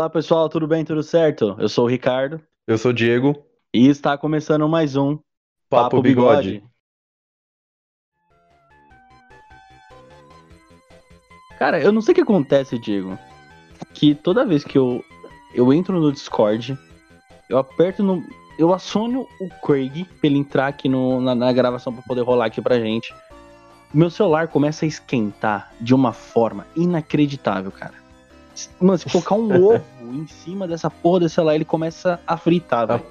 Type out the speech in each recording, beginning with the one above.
Olá pessoal, tudo bem? Tudo certo? Eu sou o Ricardo. Eu sou o Diego. E está começando mais um Papo, Papo Bigode. Bigode. Cara, eu não sei o que acontece, Diego. Que toda vez que eu, eu entro no Discord, eu aperto no. Eu aciono o Craig pra ele entrar aqui no, na, na gravação pra poder rolar aqui pra gente. Meu celular começa a esquentar de uma forma inacreditável, cara. Mano, se colocar um ovo em cima dessa porra desse celular, ele começa a fritar, velho.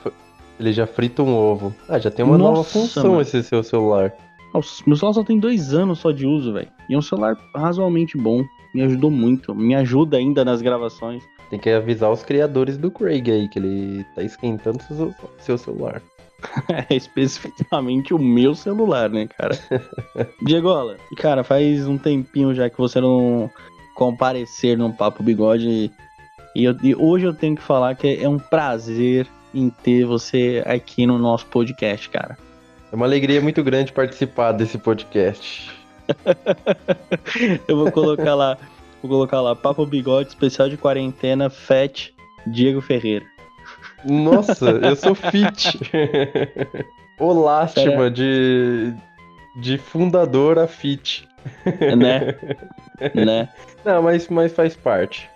Ele já frita um ovo. Ah, já tem uma Nossa, nova função mano. esse seu celular. Nossa, meu celular só tem dois anos só de uso, velho. E é um celular razoavelmente bom. Me ajudou muito. Me ajuda ainda nas gravações. Tem que avisar os criadores do Craig aí, que ele tá esquentando seu, seu celular. é especificamente o meu celular, né, cara? Diegola, cara, faz um tempinho já que você não comparecer num Papo Bigode. E, eu, e hoje eu tenho que falar que é um prazer em ter você aqui no nosso podcast, cara. É uma alegria muito grande participar desse podcast. eu vou colocar lá, vou colocar lá Papo Bigode especial de quarentena Fat Diego Ferreira. Nossa, eu sou fit. o lástima de de fundador a fit. Né? né? Não, mas, mas faz parte.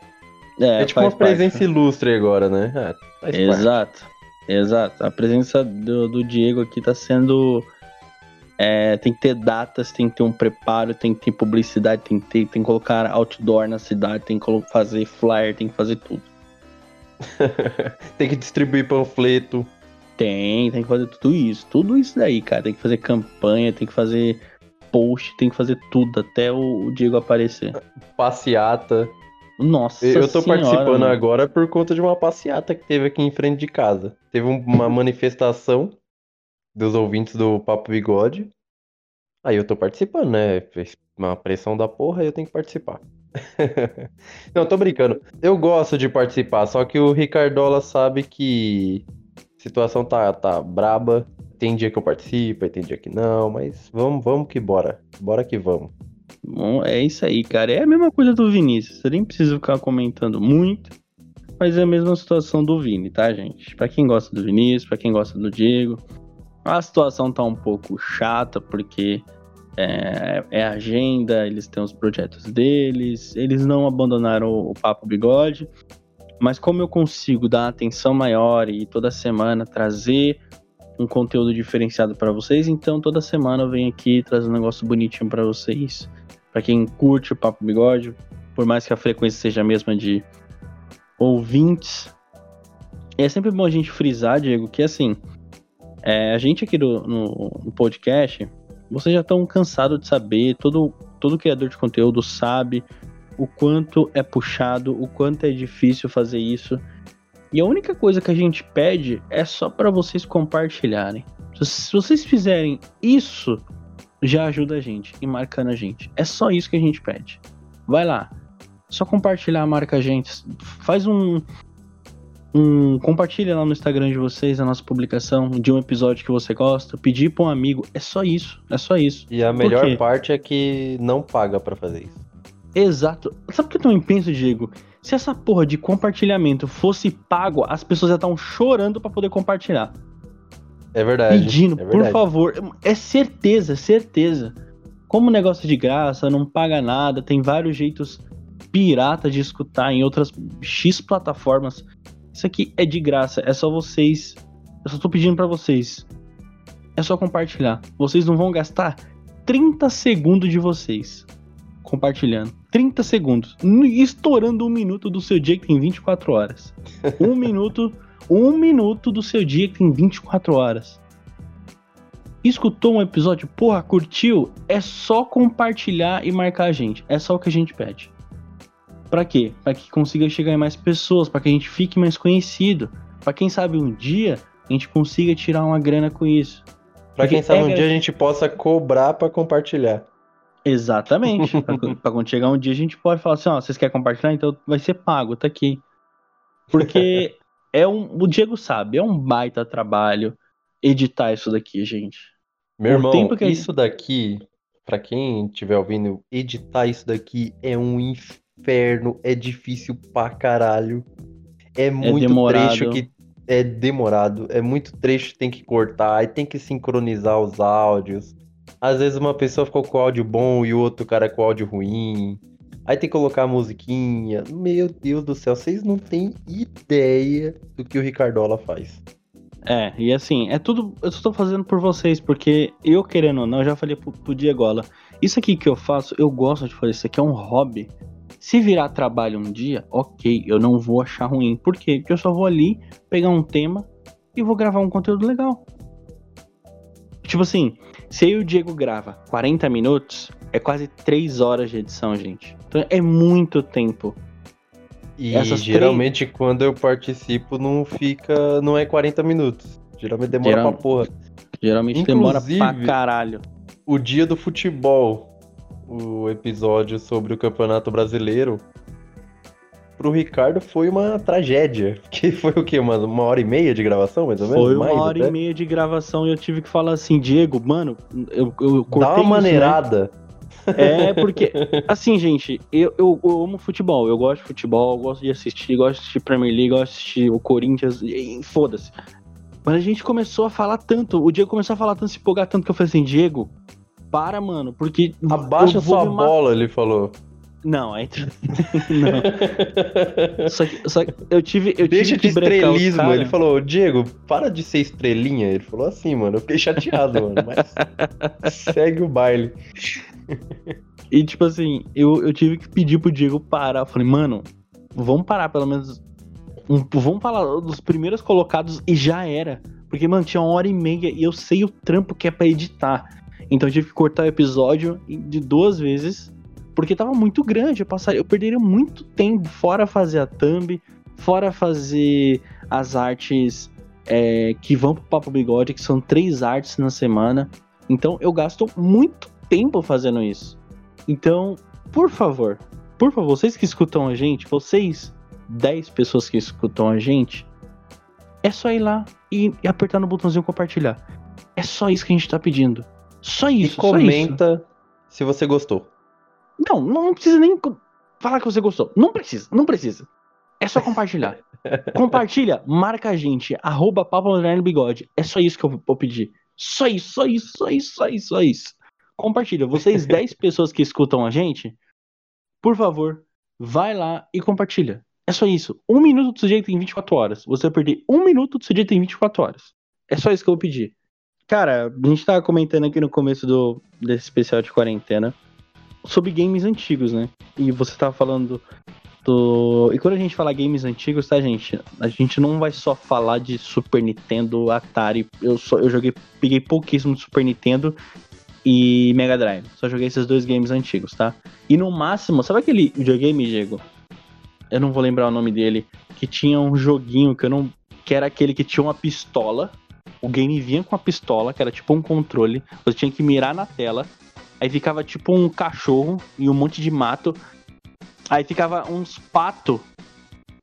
É, é tipo uma presença parte. ilustre agora, né? É, exato, parte. exato. A presença do, do Diego aqui tá sendo. É, tem que ter datas, tem que ter um preparo, tem que ter publicidade, tem que, ter, tem que colocar outdoor na cidade, tem que fazer flyer, tem que fazer tudo. tem que distribuir panfleto. Tem, tem que fazer tudo isso. Tudo isso daí, cara. Tem que fazer campanha, tem que fazer post, tem que fazer tudo até o, Diego aparecer. Passeata. Nossa Eu tô senhora, participando mano. agora por conta de uma passeata que teve aqui em frente de casa. Teve uma manifestação dos ouvintes do Papo Bigode. Aí eu tô participando, né? Fez uma pressão da porra e eu tenho que participar. Não, tô brincando. Eu gosto de participar, só que o Ricardola sabe que a situação tá, tá braba tem dia que eu participo, tem dia que não, mas vamos, vamos que bora. Bora que vamos. Bom, é isso aí, cara. É a mesma coisa do Vinícius. Você nem precisa ficar comentando muito, mas é a mesma situação do Vini, tá, gente? Para quem gosta do Vinícius, para quem gosta do Diego, a situação tá um pouco chata porque é, é, agenda, eles têm os projetos deles, eles não abandonaram o, o Papo Bigode, mas como eu consigo dar atenção maior e toda semana trazer um conteúdo diferenciado para vocês. Então toda semana eu venho aqui trazer um negócio bonitinho para vocês. Para quem curte o Papo Bigode, por mais que a frequência seja a mesma de ouvintes. É sempre bom a gente frisar, Diego, que assim, é, a gente aqui do, no, no podcast, vocês já estão cansados de saber, todo, todo criador de conteúdo sabe o quanto é puxado, o quanto é difícil fazer isso. E a única coisa que a gente pede é só para vocês compartilharem. Se vocês fizerem isso, já ajuda a gente e marcando a gente. É só isso que a gente pede. Vai lá. Só compartilhar, marca a gente. Faz um, um compartilha lá no Instagram de vocês a nossa publicação de um episódio que você gosta, pedir para um amigo, é só isso, é só isso. E a melhor parte é que não paga para fazer isso. Exato. Sabe o que eu também penso, Diego? Se essa porra de compartilhamento fosse pago, as pessoas já estão chorando para poder compartilhar. É verdade. Pedindo, é verdade. por favor. É certeza, certeza. Como negócio de graça, não paga nada, tem vários jeitos pirata de escutar em outras X plataformas. Isso aqui é de graça, é só vocês. Eu só tô pedindo para vocês. É só compartilhar. Vocês não vão gastar 30 segundos de vocês compartilhando. 30 segundos. Estourando um minuto do seu dia que tem 24 horas. Um minuto. Um minuto do seu dia que tem 24 horas. Escutou um episódio? Porra, curtiu? É só compartilhar e marcar a gente. É só o que a gente pede. Para quê? Para que consiga chegar em mais pessoas, para que a gente fique mais conhecido, para quem sabe um dia a gente consiga tirar uma grana com isso. Para quem sabe é... um dia a gente possa cobrar para compartilhar. Exatamente. pra, quando chegar um dia a gente pode falar assim, ó, vocês querem compartilhar? Então vai ser pago, tá aqui. Porque é um. O Diego sabe, é um baita trabalho editar isso daqui, gente. Meu o irmão, que isso daqui, para quem estiver ouvindo, editar isso daqui é um inferno, é difícil pra caralho. É muito demorado. trecho que é demorado, é muito trecho que tem que cortar, aí tem que sincronizar os áudios. Às vezes uma pessoa ficou com áudio bom e o outro cara com áudio ruim. Aí tem que colocar a musiquinha. Meu Deus do céu, vocês não têm ideia do que o Ricardola faz. É, e assim, é tudo. Eu estou fazendo por vocês, porque eu, querendo ou não, eu já falei pro, pro Diegola. Isso aqui que eu faço, eu gosto de fazer. Isso aqui é um hobby. Se virar trabalho um dia, ok, eu não vou achar ruim. Por quê? Porque eu só vou ali pegar um tema e vou gravar um conteúdo legal. Tipo assim, se eu e o Diego grava 40 minutos, é quase 3 horas de edição, gente. Então é muito tempo. E Essas geralmente quando eu participo não fica. não é 40 minutos. Geralmente demora Geral- pra porra. Geralmente demora pra Inclusive- caralho. O dia do futebol, o episódio sobre o Campeonato Brasileiro, pro Ricardo foi uma tragédia. Que foi o quê? Uma, uma hora e meia de gravação, mais ou menos? Foi uma Mais hora até? e meia de gravação e eu tive que falar assim, Diego, mano, eu, eu cortei Dá uma isso, né? maneirada. É, porque, assim, gente, eu, eu, eu amo futebol, eu gosto de futebol, eu gosto de assistir, gosto de assistir Premier League, gosto de assistir o Corinthians, foda-se. Mas a gente começou a falar tanto, o Diego começou a falar tanto, se empolgar tanto, que eu falei assim, Diego, para, mano, porque. Abaixa sua bola, ele falou. Não, aí. não. Só que, só que eu tive, eu Deixa tive de estrelismo. Ele falou, Diego, para de ser estrelinha. Ele falou assim, mano. Eu fiquei chateado, mano. Mas segue o baile. E tipo assim, eu, eu tive que pedir pro Diego parar. Eu falei, mano, vamos parar pelo menos. um- vamos falar dos primeiros colocados e já era. Porque, mano, tinha uma hora e meia e eu sei o trampo que é pra editar. Então eu tive que cortar o episódio de duas vezes. Porque tava muito grande. Eu, passaria, eu perderia muito tempo. Fora fazer a thumb, fora fazer as artes é, que vão pro Papo Bigode, que são três artes na semana. Então eu gasto muito tempo fazendo isso. Então, por favor, por favor, vocês que escutam a gente, vocês, 10 pessoas que escutam a gente, é só ir lá e, e apertar no botãozinho compartilhar. É só isso que a gente tá pedindo. Só E isso, só isso. comenta se você gostou. Não, não, precisa nem falar que você gostou. Não precisa, não precisa. É só compartilhar. Compartilha, marca a gente, arroba Bigode. É só isso que eu vou pedir. Só isso, só isso, só isso, só isso, só isso. Compartilha. Vocês 10 pessoas que escutam a gente, por favor, vai lá e compartilha. É só isso. Um minuto do seu dia tem 24 horas. Você vai perder um minuto do seu dia tem 24 horas. É só isso que eu vou pedir. Cara, a gente tava comentando aqui no começo do, desse especial de quarentena sobre games antigos, né? E você tava falando do. E quando a gente fala games antigos, tá, gente? A gente não vai só falar de Super Nintendo, Atari. Eu, só, eu joguei, peguei pouquíssimo de Super Nintendo e Mega Drive. Só joguei esses dois games antigos, tá? E no máximo, sabe aquele videogame, Diego? Eu não vou lembrar o nome dele. Que tinha um joguinho que eu não. Que era aquele que tinha uma pistola. O game vinha com a pistola, que era tipo um controle. Você tinha que mirar na tela. Aí ficava tipo um cachorro e um monte de mato. Aí ficava uns pato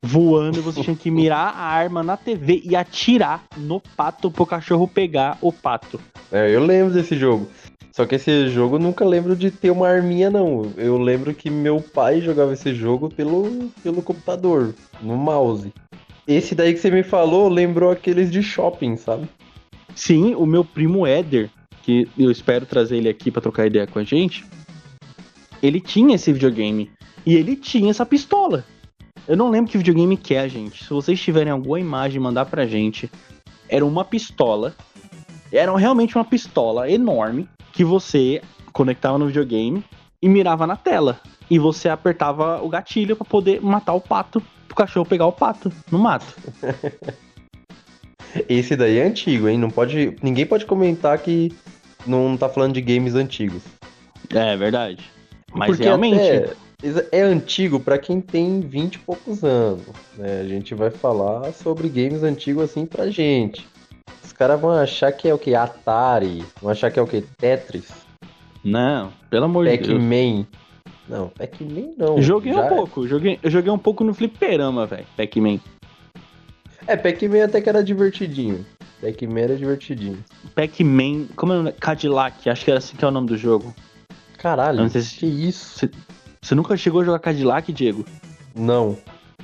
voando e você tinha que mirar a arma na TV e atirar no pato pro cachorro pegar o pato. É, eu lembro desse jogo. Só que esse jogo eu nunca lembro de ter uma arminha, não. Eu lembro que meu pai jogava esse jogo pelo, pelo computador, no mouse. Esse daí que você me falou lembrou aqueles de shopping, sabe? Sim, o meu primo Éder, que eu espero trazer ele aqui pra trocar ideia com a gente, ele tinha esse videogame e ele tinha essa pistola. Eu não lembro que videogame que é, gente. Se vocês tiverem alguma imagem, mandar pra gente. Era uma pistola. Era realmente uma pistola enorme que você conectava no videogame e mirava na tela. E você apertava o gatilho pra poder matar o pato, pro cachorro pegar o pato no mato. Esse daí é antigo, hein? Não pode, ninguém pode comentar que não tá falando de games antigos. É verdade. Mas Porque realmente. é antigo pra quem tem 20 e poucos anos. Né? A gente vai falar sobre games antigos assim pra gente. Os caras vão achar que é o que? Atari. Vão achar que é o que? Tetris. Não, pelo amor de Deus. Pac-Man. Não, Pac-Man não. Joguei Já- um pouco, joguei, eu joguei um pouco no fliperama, velho, Pac-Man. É, Pac-Man até que era divertidinho. Pac-Man era divertidinho. Pac-Man, como é o nome? Cadillac, acho que era assim que é o nome do jogo. Caralho, se- que isso? Você nunca chegou a jogar Cadillac, Diego? Não.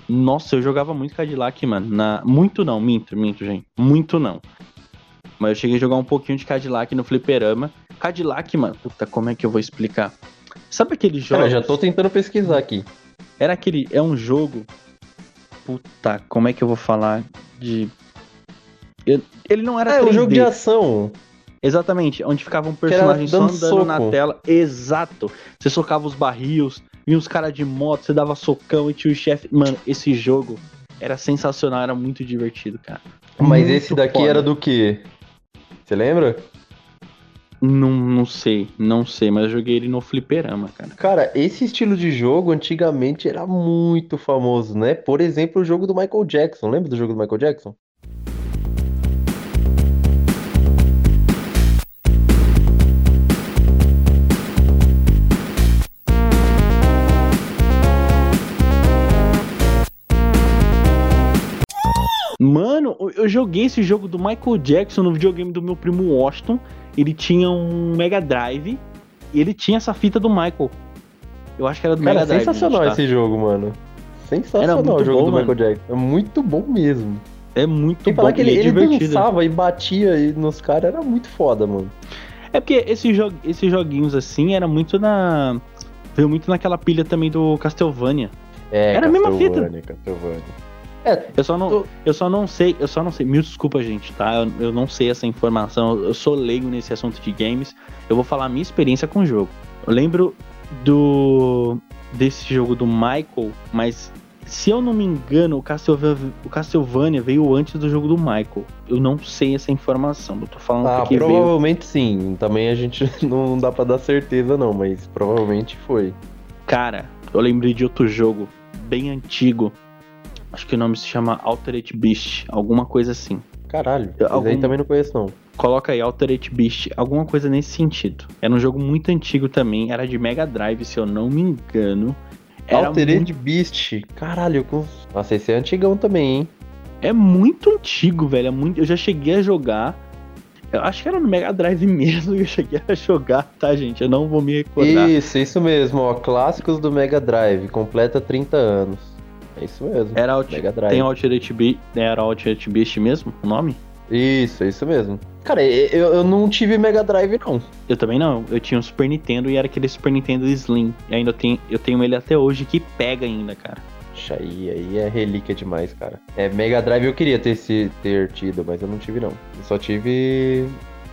Nossa, eu jogava muito Cadillac, mano. Na... Muito não, minto, minto, gente. Muito não. Mas eu cheguei a jogar um pouquinho de Cadillac no fliperama. Cadillac, mano, puta, como é que eu vou explicar? Sabe aquele jogo? Cara, já tô tentando pesquisar aqui. Era aquele. É um jogo. Puta, como é que eu vou falar de. Eu- Ele não era É, 3D. um jogo de ação. Exatamente, onde ficava um personagem só dando andando soco. na tela. Exato. Você socava os barris, vinha os caras de moto, você dava socão e tinha o chefe. Mano, esse jogo era sensacional, era muito divertido, cara. Mas Muito esse daqui foda. era do quê? Você lembra? Não, não sei, não sei, mas eu joguei ele no fliperama, cara. Cara, esse estilo de jogo antigamente era muito famoso, né? Por exemplo, o jogo do Michael Jackson. Lembra do jogo do Michael Jackson? Mano, eu- eu joguei esse jogo do Michael Jackson no videogame do meu primo Washington. Ele tinha um Mega Drive e ele tinha essa fita do Michael. Eu acho que era do Cara, Mega Drive. sensacional gente, tá? esse jogo, mano. Sensacional o jogo bom, do mano. Michael Jackson. É muito bom mesmo. É muito Tem bom falar que ele, é ele dançava e batia aí nos caras, era muito foda, mano. É porque esses, jo esses joguinhos assim era muito na. Veio muito naquela pilha também do Castlevania. É, Era a mesma fita. Castlevania. É, Eu só não, Tô- eu só não sei, eu só não sei. Mil desculpa, gente, tá? Eu, eu não sei essa informação. Eu sou leigo nesse assunto de games. Eu vou falar a minha experiência com o jogo. Eu lembro do desse jogo do Michael, mas se eu não me engano, o Castlevania, o Castlevania veio antes do jogo do Michael. Eu não sei essa informação. Eu tô falando ah, porque veio. provavelmente sim. Também a gente não dá pra dar certeza não, mas provavelmente foi. Cara, eu lembrei de outro jogo bem antigo. Acho que o nome se chama Altered Beast, alguma coisa assim. Caralho, Eu- aí algum- também não conheço não. Coloca aí Altered Beast, alguma coisa nesse sentido. Era um jogo muito antigo também, era de Mega Drive, se eu não me engano. Era Altered muito, Beast. Caralho, com... Nossa, esse é antigão também, hein? é muito antigo, velho. É muito, eu já cheguei a jogar. Eu acho que era no Mega Drive mesmo e eu cheguei a jogar, tá, gente? Eu não vou me recordar. Isso, isso mesmo, ó. Clássicos do Mega Drive, completa 30 anos. É isso mesmo. Era Alt- Mega Drive. tem Altered Beast, era Altered Beast mesmo, o nome? Isso, é isso mesmo. Cara, eu, eu não tive Mega Drive, não. Eu também não. Eu tinha um Super Nintendo e era aquele Super Nintendo Slim. E ainda eu tenho, eu tenho ele até hoje que pega ainda, cara. Puxa, aí, aí é relíquia demais, cara. É, Mega Drive eu queria ter, se, ter tido, mas eu não tive, não. Eu só tive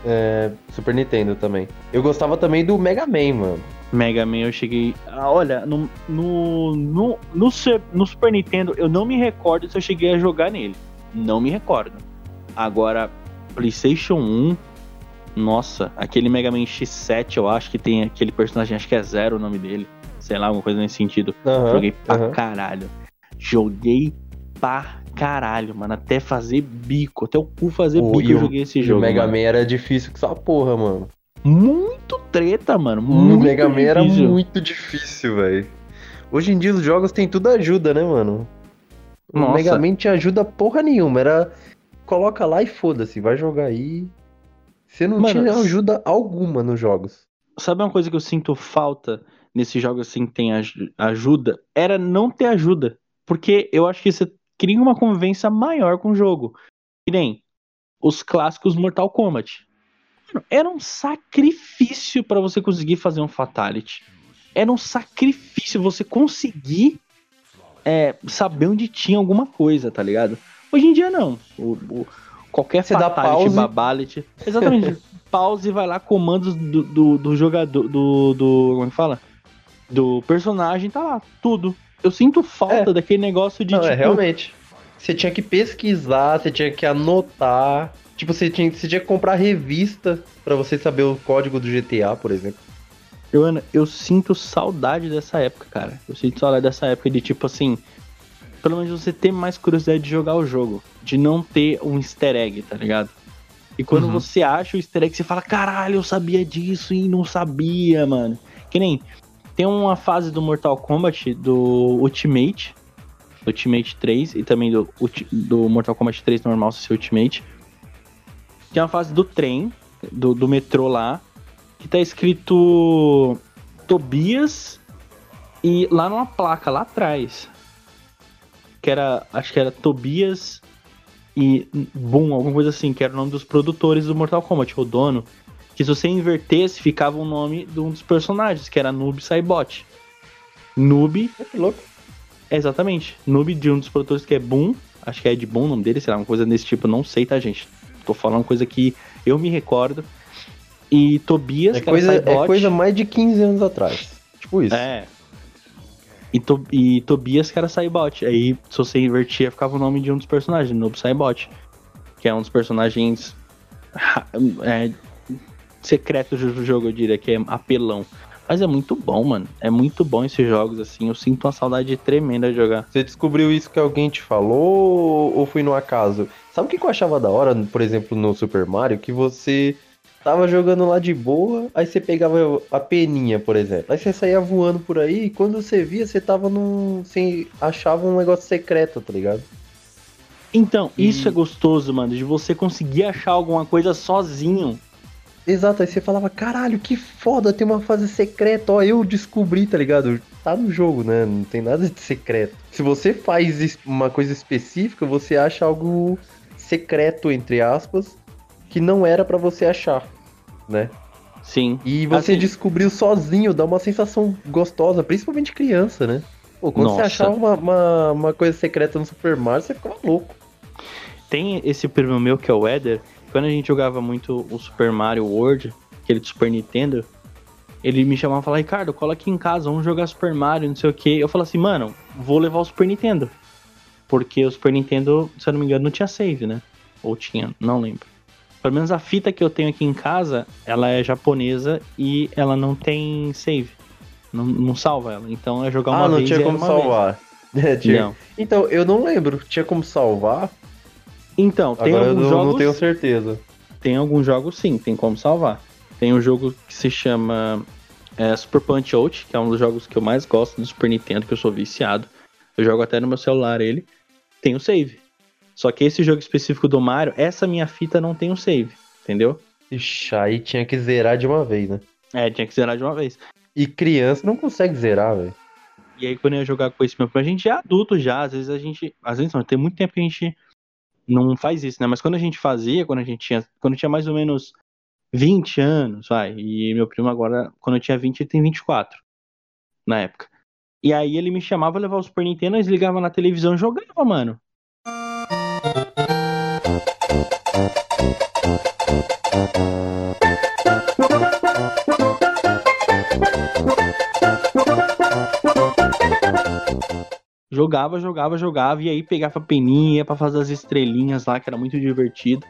é, Super Nintendo também. Eu gostava também do Mega Man, mano. Mega Man eu cheguei. Ah, olha, no, no, no, no, no Super Nintendo eu não me recordo se eu cheguei a jogar nele. Não me recordo. Agora, PlayStation 1. Nossa, aquele Mega Man X7 eu acho que tem aquele personagem, acho que é Zero o nome dele. Sei lá, alguma coisa nesse sentido. Aham, Joguei pra aham. caralho. Joguei pra caralho, mano. Até fazer bico, até o cu fazer O- bico eu joguei esse E o jogo. Mega mano. Man era difícil com essa porra, mano. Muito treta, mano. O Muito Mega Man era muito difícil, velho. Hoje em dia os jogos têm tudo ajuda, né, mano? O Nossa. Mega Man te ajuda porra nenhuma. Era. Coloca lá e foda-se, vai jogar aí. Você não Mano, tinha ajuda alguma nos jogos. Sabe uma coisa que eu sinto falta nesses jogos assim que tem aj- ajuda? Era não ter ajuda. Porque eu acho que você cria uma convivência maior com o jogo. Que nem os clássicos Mortal Kombat. Mano, era um sacrifício pra você conseguir fazer um Fatality. Era um sacrifício você conseguir é, saber onde tinha alguma coisa, tá ligado? Hoje em dia não. O, o- qualquer Você dá Fatality, pause. Babality. Exatamente. pause e vai lá, comandos do, do, do jogador. Do, do. Como é que fala? Do personagem, tá lá, tudo. Eu sinto falta É. daquele negócio de Não, tipo. é realmente. Você tinha que pesquisar, você tinha que anotar. Tipo, você tinha, você tinha que comprar revista pra você saber o código do GTA, por exemplo. Eu, Ana, eu sinto saudade dessa época, cara. Eu sinto saudade dessa época de tipo assim. Pelo menos você ter mais curiosidade de jogar o jogo. De não ter um easter egg, tá ligado? E quando Uhum. você acha o easter egg, você fala, caralho, eu sabia disso e não sabia, mano. Que nem. Tem uma fase do Mortal Kombat do Ultimate. Ultimate 3 e também do, do Mortal Kombat 3 normal, se ser Ultimate. Tem uma fase do trem, do, do metrô lá, que tá escrito Tobias e lá numa placa lá atrás. que era. Acho que era Tobias e Boom, alguma coisa assim, que era o nome dos produtores do Mortal Kombat, o dono. Que se você invertesse, ficava o nome de um dos personagens, que era Noob Saibot. Noob. Que louco. Exatamente. Noob de um dos produtores que é Boom. Acho que é Ed Boon o nome dele, sei lá, uma coisa desse tipo, não sei, tá, gente? Tô falando coisa que eu me recordo. E Tobias, É era coisa, é Saibot. coisa mais de 15 anos atrás. Tipo isso. É. E, To- e Tobias, que era Saibot. Aí, se você invertia, ficava o nome de um dos personagens, Noob Saibot. Que é um dos personagens é, secretos do jogo, eu diria, que é apelão. Mas é muito bom, mano. É muito bom esses jogos, assim. Eu sinto uma saudade tremenda de jogar. Você descobriu isso que alguém te falou ou foi no acaso? Sabe o que eu achava da hora, por exemplo, no Super Mario? Que você tava jogando lá de boa, aí você pegava a peninha, por exemplo. Aí você saía voando por aí e quando você via, você tava num. Você achava um negócio secreto, tá ligado? Então, E- isso é gostoso, mano. De você conseguir achar alguma coisa sozinho. Exato, aí você falava, caralho, que foda, tem uma fase secreta, ó, eu descobri, tá ligado? Tá no jogo, né? Não tem nada de secreto. Se você faz uma coisa específica, você acha algo secreto, entre aspas, que não era pra você achar, né? Sim. E você Assim- descobriu sozinho, dá uma sensação gostosa, principalmente criança, né? Pô, quando você Nossa. achava uma, uma, uma coisa secreta no Super Mario, você ficava louco. Tem esse primo meu que é o Eder. Quando a gente jogava muito o Super Mario World, aquele do Super Nintendo, ele me chamava e falava, Ricardo, cola aqui em casa, vamos jogar Super Mario, não sei o que. Eu falava assim, mano, vou levar o Super Nintendo. Porque o Super Nintendo, se eu não me engano, não tinha save, né? Ou tinha, não lembro. Pelo menos a fita que eu tenho aqui em casa, ela é japonesa e ela não tem save. Não, não salva ela. Então é jogar uma ah, não vez tinha e era como uma vez. salvar. É, tinha- Não. Então, eu não lembro, tinha como salvar, Então, tem agora eu alguns não, jogos... não tenho certeza. Tem alguns jogos sim, tem como salvar. Tem um jogo que se chama é, Super Punch Out, que é um dos jogos que eu mais gosto do Super Nintendo, que eu sou viciado. Eu jogo até no meu celular ele. Tem o save. Só que esse jogo específico do Mario, essa minha fita não tem o save, entendeu? Ixi, aí tinha que zerar de uma vez, né? É, tinha que zerar de uma vez. E criança não consegue zerar, velho. E aí quando eu ia jogar com esse meu primo, a gente é adulto já, às vezes a gente. Às vezes não, tem muito tempo que a gente não faz isso, né? Mas quando a gente fazia, quando a gente tinha. Quando tinha mais ou menos 20 anos, vai. E meu primo agora, quando eu tinha 20, ele tem 24. Na época. E aí ele me chamava, levava o Super Nintendo, eles ligavam na televisão e jogava, mano. Jogava, jogava, jogava, e aí pegava peninha pra fazer as estrelinhas lá, que era muito divertido.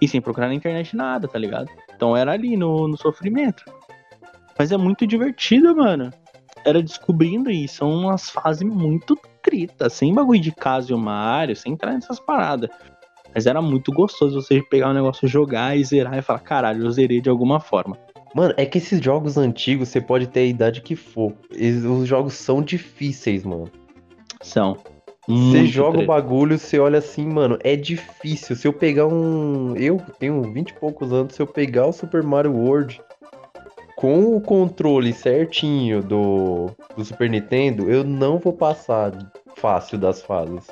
E sem procurar na internet nada, tá ligado? Então era ali no, no sofrimento. Mas é muito divertido, mano. Era descobrindo e são umas fases muito tritas, sem bagulho de casa e o Mario, sem entrar nessas paradas. Mas era muito gostoso você pegar um negócio, jogar e zerar e falar, caralho, eu zerei de alguma forma. Mano, é que esses jogos antigos, você pode ter a idade que for. Os jogos são difíceis, mano. São. Você joga o bagulho, você olha assim, mano, é difícil. Se eu pegar um. Eu tenho 20 e poucos anos, se eu pegar o Super Mario World com o controle certinho do, do Super Nintendo, eu não vou passar fácil das fases.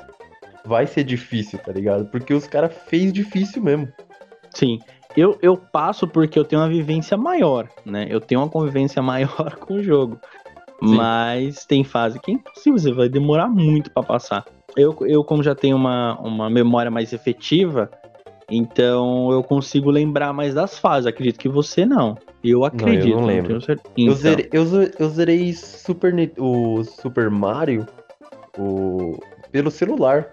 Vai ser difícil, tá ligado? Porque os caras fez difícil mesmo. Sim. Eu, eu passo porque eu tenho uma vivência maior, né? Eu tenho uma convivência maior com o jogo. Sim. Mas tem fase que é impossível, você vai demorar muito pra passar. Eu, eu como já tenho uma, uma memória mais efetiva, então eu consigo lembrar mais das fases. Acredito que você não. Eu acredito. não lembro. tenho cer- Eu, Então, zerei, eu, eu zerei Super, o Super Mario o, pelo celular.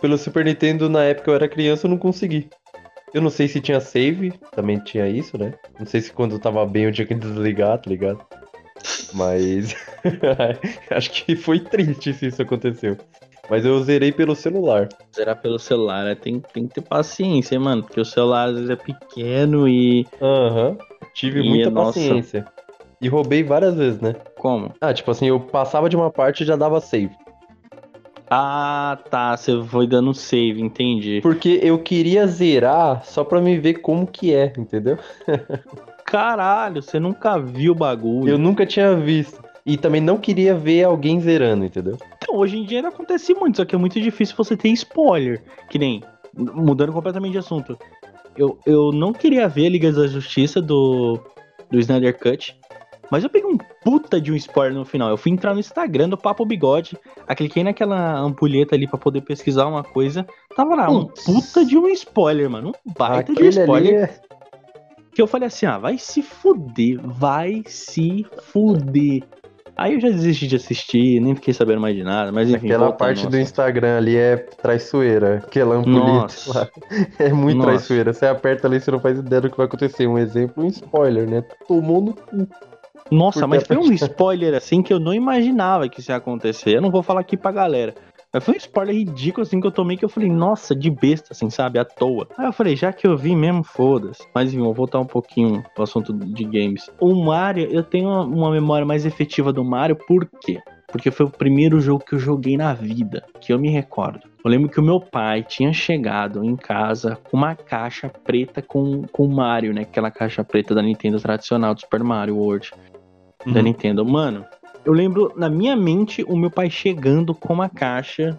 Pelo Super Nintendo, na época eu era criança, eu não consegui. Eu não sei se tinha save, também tinha isso, né? Não sei se quando eu tava bem eu tinha que desligar, tá ligado? Mas acho que foi triste se isso aconteceu. Mas eu zerei pelo celular. zerar pelo celular né? tem, tem que ter paciência, mano. Porque o celular às vezes é pequeno e. Aham. Tive E, muita nossa. paciência. E roubei várias vezes, né? Como? Ah, tipo assim, eu passava de uma parte e já dava save. Ah, tá. Você foi dando save, entendi. Porque eu queria zerar só pra me ver como que é, entendeu? Caralho, você nunca viu o bagulho. Eu nunca tinha visto. E também não queria ver alguém zerando, entendeu? Então, hoje em dia ainda acontece muito, só que é muito difícil você ter spoiler. Que nem, mudando completamente de assunto. Eu, eu não queria ver a Liga da Justiça do, do Snyder Cut, mas eu peguei um puta de um spoiler no final. Eu fui entrar no Instagram do Papo Bigode, cliquei naquela ampulheta ali pra poder pesquisar uma coisa. Tava lá, um puta de um spoiler, mano. Um baita de um spoiler. É... Que eu falei assim, ah, vai se fuder, vai se fuder. Aí eu já desisti de assistir, nem fiquei sabendo mais de nada, mas enfim. Aquela parte do Instagram ali é traiçoeira, aquela ampulheta lá. É muito Nossa. traiçoeira. Você aperta ali, você não faz ideia do que vai acontecer. Um exemplo, um spoiler, né? Tomou no cu. Nossa, mas foi um spoiler assim que eu não imaginava que isso ia acontecer. Eu não vou falar aqui pra galera. Mas foi um spoiler ridículo assim que eu tomei que eu falei, nossa, de besta, assim, sabe? À toa. Aí eu falei, já que eu vi mesmo, foda-se. Mas enfim, vou voltar um pouquinho pro assunto de games. O Mario, eu tenho uma memória mais efetiva do Mario, por quê? Porque foi o primeiro jogo que eu joguei na vida, que eu me recordo. Eu lembro que o meu pai tinha chegado em casa com uma caixa preta com, com Mario, né? Aquela caixa preta da Nintendo tradicional, do Super Mario World uhum. da Nintendo. Mano, eu lembro na minha mente o meu pai chegando com uma caixa,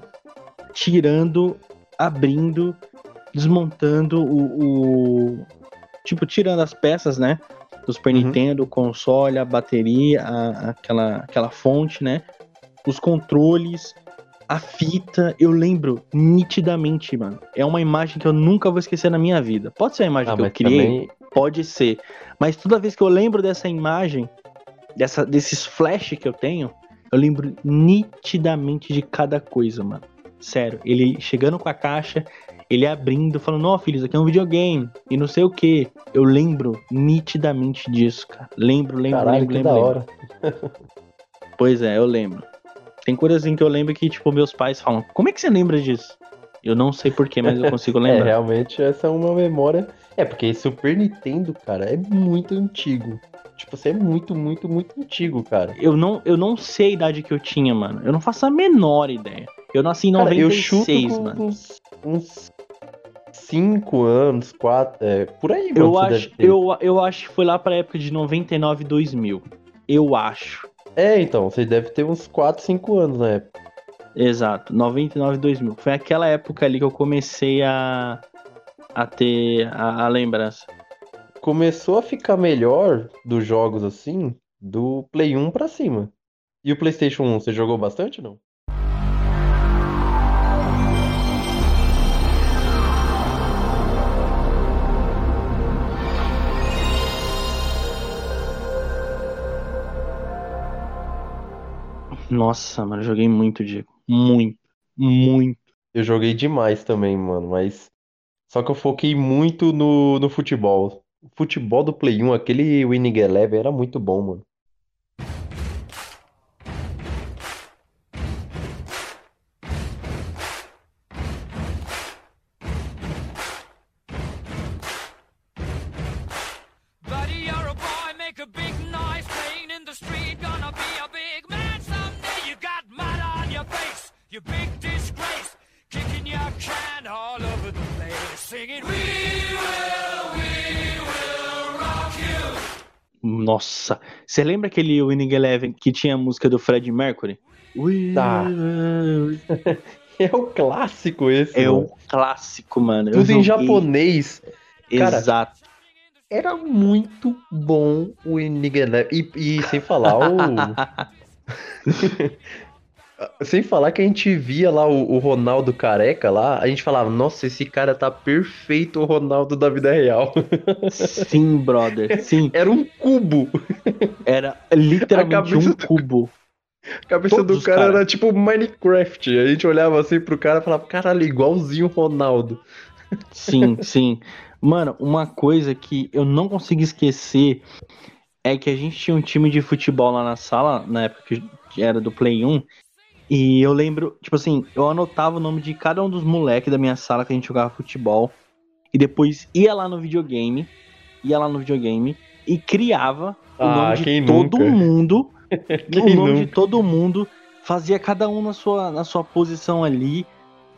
tirando, abrindo, desmontando o, o. tipo, tirando as peças, né? Do Super uhum. Nintendo, o console, a bateria, a, aquela, aquela fonte, né? Os controles, a fita, eu lembro nitidamente, mano. É uma imagem que eu nunca vou esquecer na minha vida. Pode ser a imagem ah, que eu criei? Também... Pode ser. Mas toda vez que eu lembro dessa imagem, dessa, desses flash que eu tenho, eu lembro nitidamente de cada coisa, mano. Sério, ele chegando com a caixa, ele abrindo, falando, ó, filho, isso aqui é um videogame, e não sei o que. Eu lembro nitidamente disso, cara. Lembro, lembro, Caralho, lembro, lembro. Da hora. pois é, eu lembro. Tem coisas assim que eu lembro que, tipo, meus pais falam, como é que você lembra disso? Eu não sei porquê, mas eu consigo lembrar. é, realmente, essa é uma memória. É, porque Super Nintendo, cara, é muito antigo. Tipo, você é muito, muito, muito antigo, cara. Eu não, eu não sei a idade que eu tinha, mano. Eu não faço a menor ideia. Eu nasci em cara, 96, eu chuto mano. Uns, uns 5 anos, 4, é, por aí, mano. Eu acho, eu, eu acho que foi lá pra época de 99, 2000. Eu acho. É, então, você deve ter uns 4, 5 anos na época. Exato, 99, 2000. Foi aquela época ali que eu comecei a, a ter a, a lembrança começou a ficar melhor dos jogos assim, do Play 1 pra cima. E o PlayStation 1, você jogou bastante ou não? Nossa, mano, eu joguei muito, Diego. Muito, muito. Eu joguei demais também, mano, mas. Só que eu foquei muito no, no futebol. O futebol do Play 1, aquele Winning Eleven era muito bom, mano. Nossa, você lembra aquele Winning Eleven que tinha a música do Fred Mercury? We tá. É o clássico esse. É mano. o clássico, mano. Tudo em japonês. Cara, Exato. Era muito bom o Winning Eleven. E, e sem falar o. Sem falar que a gente via lá o, o, Ronaldo careca lá, a gente falava, nossa, esse cara tá perfeito o Ronaldo da vida real. Sim, brother, sim. Era um cubo. Era literalmente um cubo. A cabeça Todos do cara, cara, era tipo Minecraft. A gente olhava assim pro cara e falava, caralho, igualzinho o Ronaldo. Sim, sim. Mano, uma coisa que eu não consigo esquecer é que a gente tinha um time de futebol lá na sala, na época que era do Play 1, e eu lembro, tipo assim, eu anotava o nome de cada um dos moleques da minha sala que a gente jogava futebol. E depois ia lá no videogame, ia lá no videogame e criava o ah, nome de todo nunca? mundo. o nome nunca? de todo mundo. Fazia cada um na sua, na sua posição ali.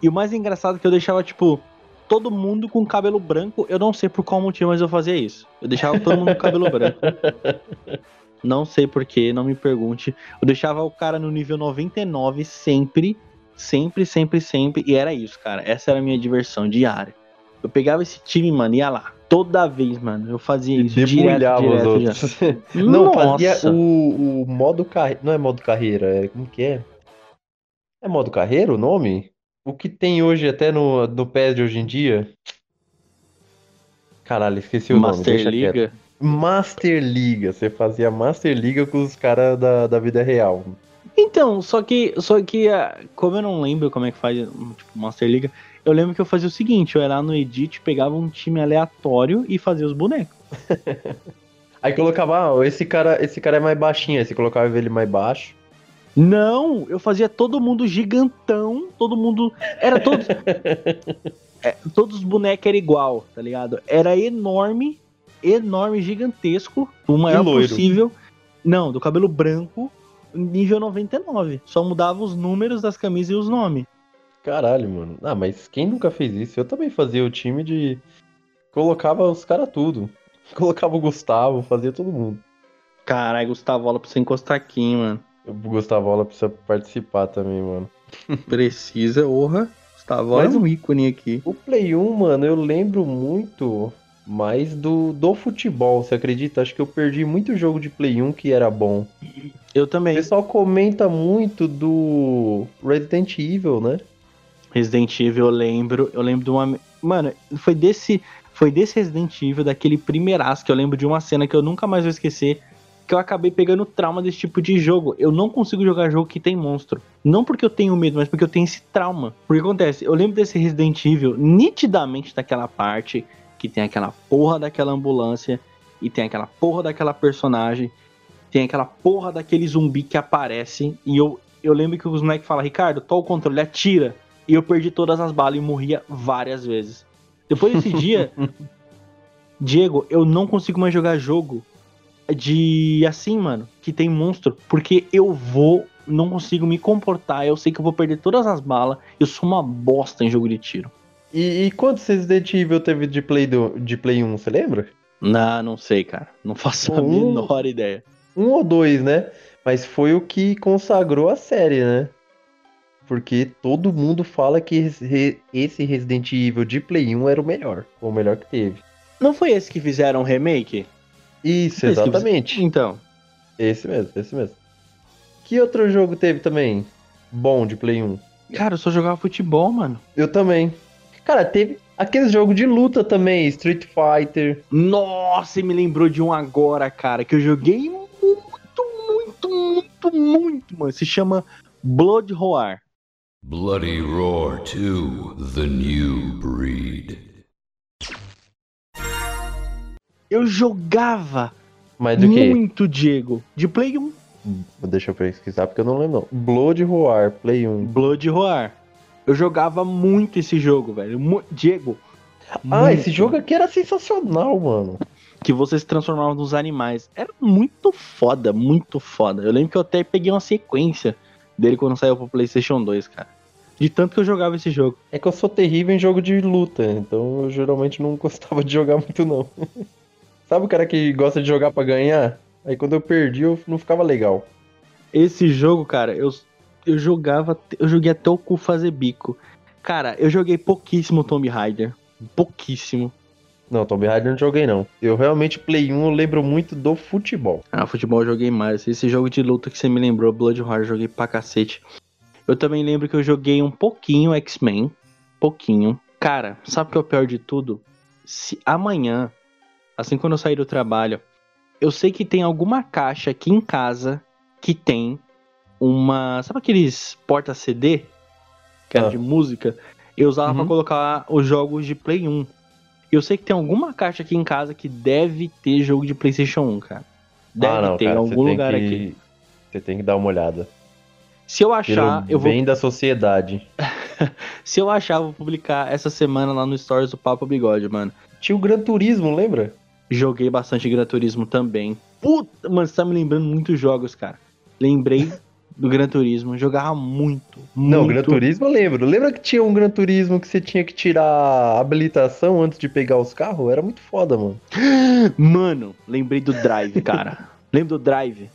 E o mais engraçado é que eu deixava, tipo, todo mundo com cabelo branco. Eu não sei por qual motivo, mas eu fazia isso. Eu deixava todo mundo com cabelo branco. Não sei porquê, não me pergunte. Eu deixava o cara no nível 99 sempre, sempre, sempre, sempre. E era isso, cara. Essa era a minha diversão diária. Eu pegava esse time, mano, ia lá. Toda vez, mano. Eu fazia isso. Direto, debulhava os direto, outros. já. Não, fazia o, o modo carreira. Não é modo carreira, é como que é? É modo carreira o nome? O que tem hoje até no, no PES de hoje em dia? Caralho, esqueci o nome. Master deixa quieto. Master Liga. Você fazia Master Liga com os caras da, da vida real. Então, só que, só que, ah, como eu não lembro como é que faz, tipo, Master Liga, eu lembro que eu fazia o seguinte, eu lá no Edit, pegava um time aleatório e fazia os bonecos. Aí colocava, ah, esse cara, esse cara é mais baixinho, aí você colocava ele mais baixo. Não, eu fazia todo mundo gigantão, todo mundo, era todos, é, todos os bonecos eram igual, tá ligado? Era enorme, enorme, gigantesco, o maior possível, não, do cabelo branco, nível 99, só mudava os números das camisas e os nomes. Caralho, mano. Ah, mas quem nunca fez isso? Eu também fazia o time de. Colocava os caras tudo. Colocava o Gustavo, fazia todo mundo. Caralho, Gustavo, pra você encostar aqui, hein, mano. O Gustavo Ola precisa participar também, mano. Precisa, orra. Gustavo Mas é um ícone aqui. O Play 1, mano, eu lembro muito mais do, do futebol, você acredita? Acho que eu perdi muito jogo de Play 1 que era bom. Eu O também. pessoal comenta muito do Resident Evil, né? Resident Evil, eu lembro. Eu lembro de uma. Mano, foi desse. Foi desse Resident Evil, daquele primeiraço, que eu lembro de uma cena que eu nunca mais vou esquecer. Que eu acabei pegando trauma desse tipo de jogo. Eu não consigo jogar jogo que tem monstro. Não porque eu tenho medo, mas porque eu tenho esse trauma. Porque acontece, eu lembro desse Resident Evil nitidamente daquela parte que tem aquela porra daquela ambulância e tem aquela porra daquela personagem, tem aquela porra daquele zumbi que aparece e eu, eu lembro que os moleques falam, Ricardo, toma o controle, atira. E eu perdi todas as balas e morria várias vezes. Depois desse dia, Diego, eu não consigo mais jogar jogo de assim, mano, que tem monstro, porque eu vou, não consigo me comportar, eu sei que eu vou perder todas as balas, eu sou uma bosta em jogo de tiro. E, e quantos Resident Evil teve de Play, do, de Play 1, você lembra? Não, não sei, cara. Não faço a Um- menor ideia. Um ou dois, né? Mas foi o que consagrou a série, né? Porque todo mundo fala que esse esse Resident Evil de Play 1 era o melhor. O melhor que teve. Não foi esse que fizeram o remake? Isso, Esse exatamente. Então, Esse mesmo, esse mesmo. Que outro jogo teve também? Bom de Play 1? cara, eu só jogava futebol, mano. Eu também. Cara, teve aqueles jogos de luta também, Street Fighter. Nossa, e me lembrou de um agora, cara, que eu joguei muito, muito, muito, muito, mano. Se chama Blood Roar. Bloody Roar 2 The New Breed. Eu jogava Mas do que? muito, Diego. De Play 1. Deixa eu pesquisar porque eu não lembro. não. Blood Roar, Play 1. Blood Roar. Eu jogava muito esse jogo, velho. Mu- Diego. Ah, muito. esse jogo aqui era sensacional, mano. Que você se transformava nos animais. Era muito foda, muito foda. Eu lembro que eu até peguei uma sequência dele quando saiu pro PlayStation 2, cara. De tanto que eu jogava esse jogo. É que eu sou terrível em jogo de luta, então eu geralmente não gostava de jogar muito, não. Sabe o cara que gosta de jogar pra ganhar? Aí quando eu perdi, eu não ficava legal. Esse jogo, cara, eu, eu jogava. Eu joguei até o cu fazer bico. Cara, eu joguei pouquíssimo Tomb Raider. Pouquíssimo. Não, Tomb Raider não joguei, não. Eu realmente, Play 1, eu lembro muito do futebol. Ah, futebol eu joguei mais. Esse jogo de luta que você me lembrou, Blood Roar, eu joguei pra cacete. Eu também lembro que eu joguei um pouquinho X-Men. Pouquinho. Cara, sabe o que é o pior de tudo? Se amanhã, assim quando eu sair do trabalho, eu sei que tem alguma caixa aqui em casa que tem uma. Sabe aqueles porta-CD? Que era Ah. de música? Eu usava Uhum. pra colocar os jogos de Play 1. Eu sei que tem alguma caixa aqui em casa que deve ter jogo de PlayStation 1, cara. Deve ah, não, ter cara, em algum lugar que... aqui. Você tem que dar uma olhada. Se eu achar, Pelo eu vou. bem da sociedade. Se eu achar, eu vou publicar essa semana lá no Stories do Papo Bigode, mano. Tinha o Gran Turismo, lembra? Joguei bastante Gran Turismo também. Puta, mano, você tá me lembrando muitos jogos, cara. Lembrei do Gran Turismo. Jogava muito. Não, muito. Gran Turismo eu lembro. Lembra que tinha um Gran Turismo que você tinha que tirar a habilitação antes de pegar os carros? Era muito foda, mano. Mano, lembrei do Drive, cara. Lembra do Drive?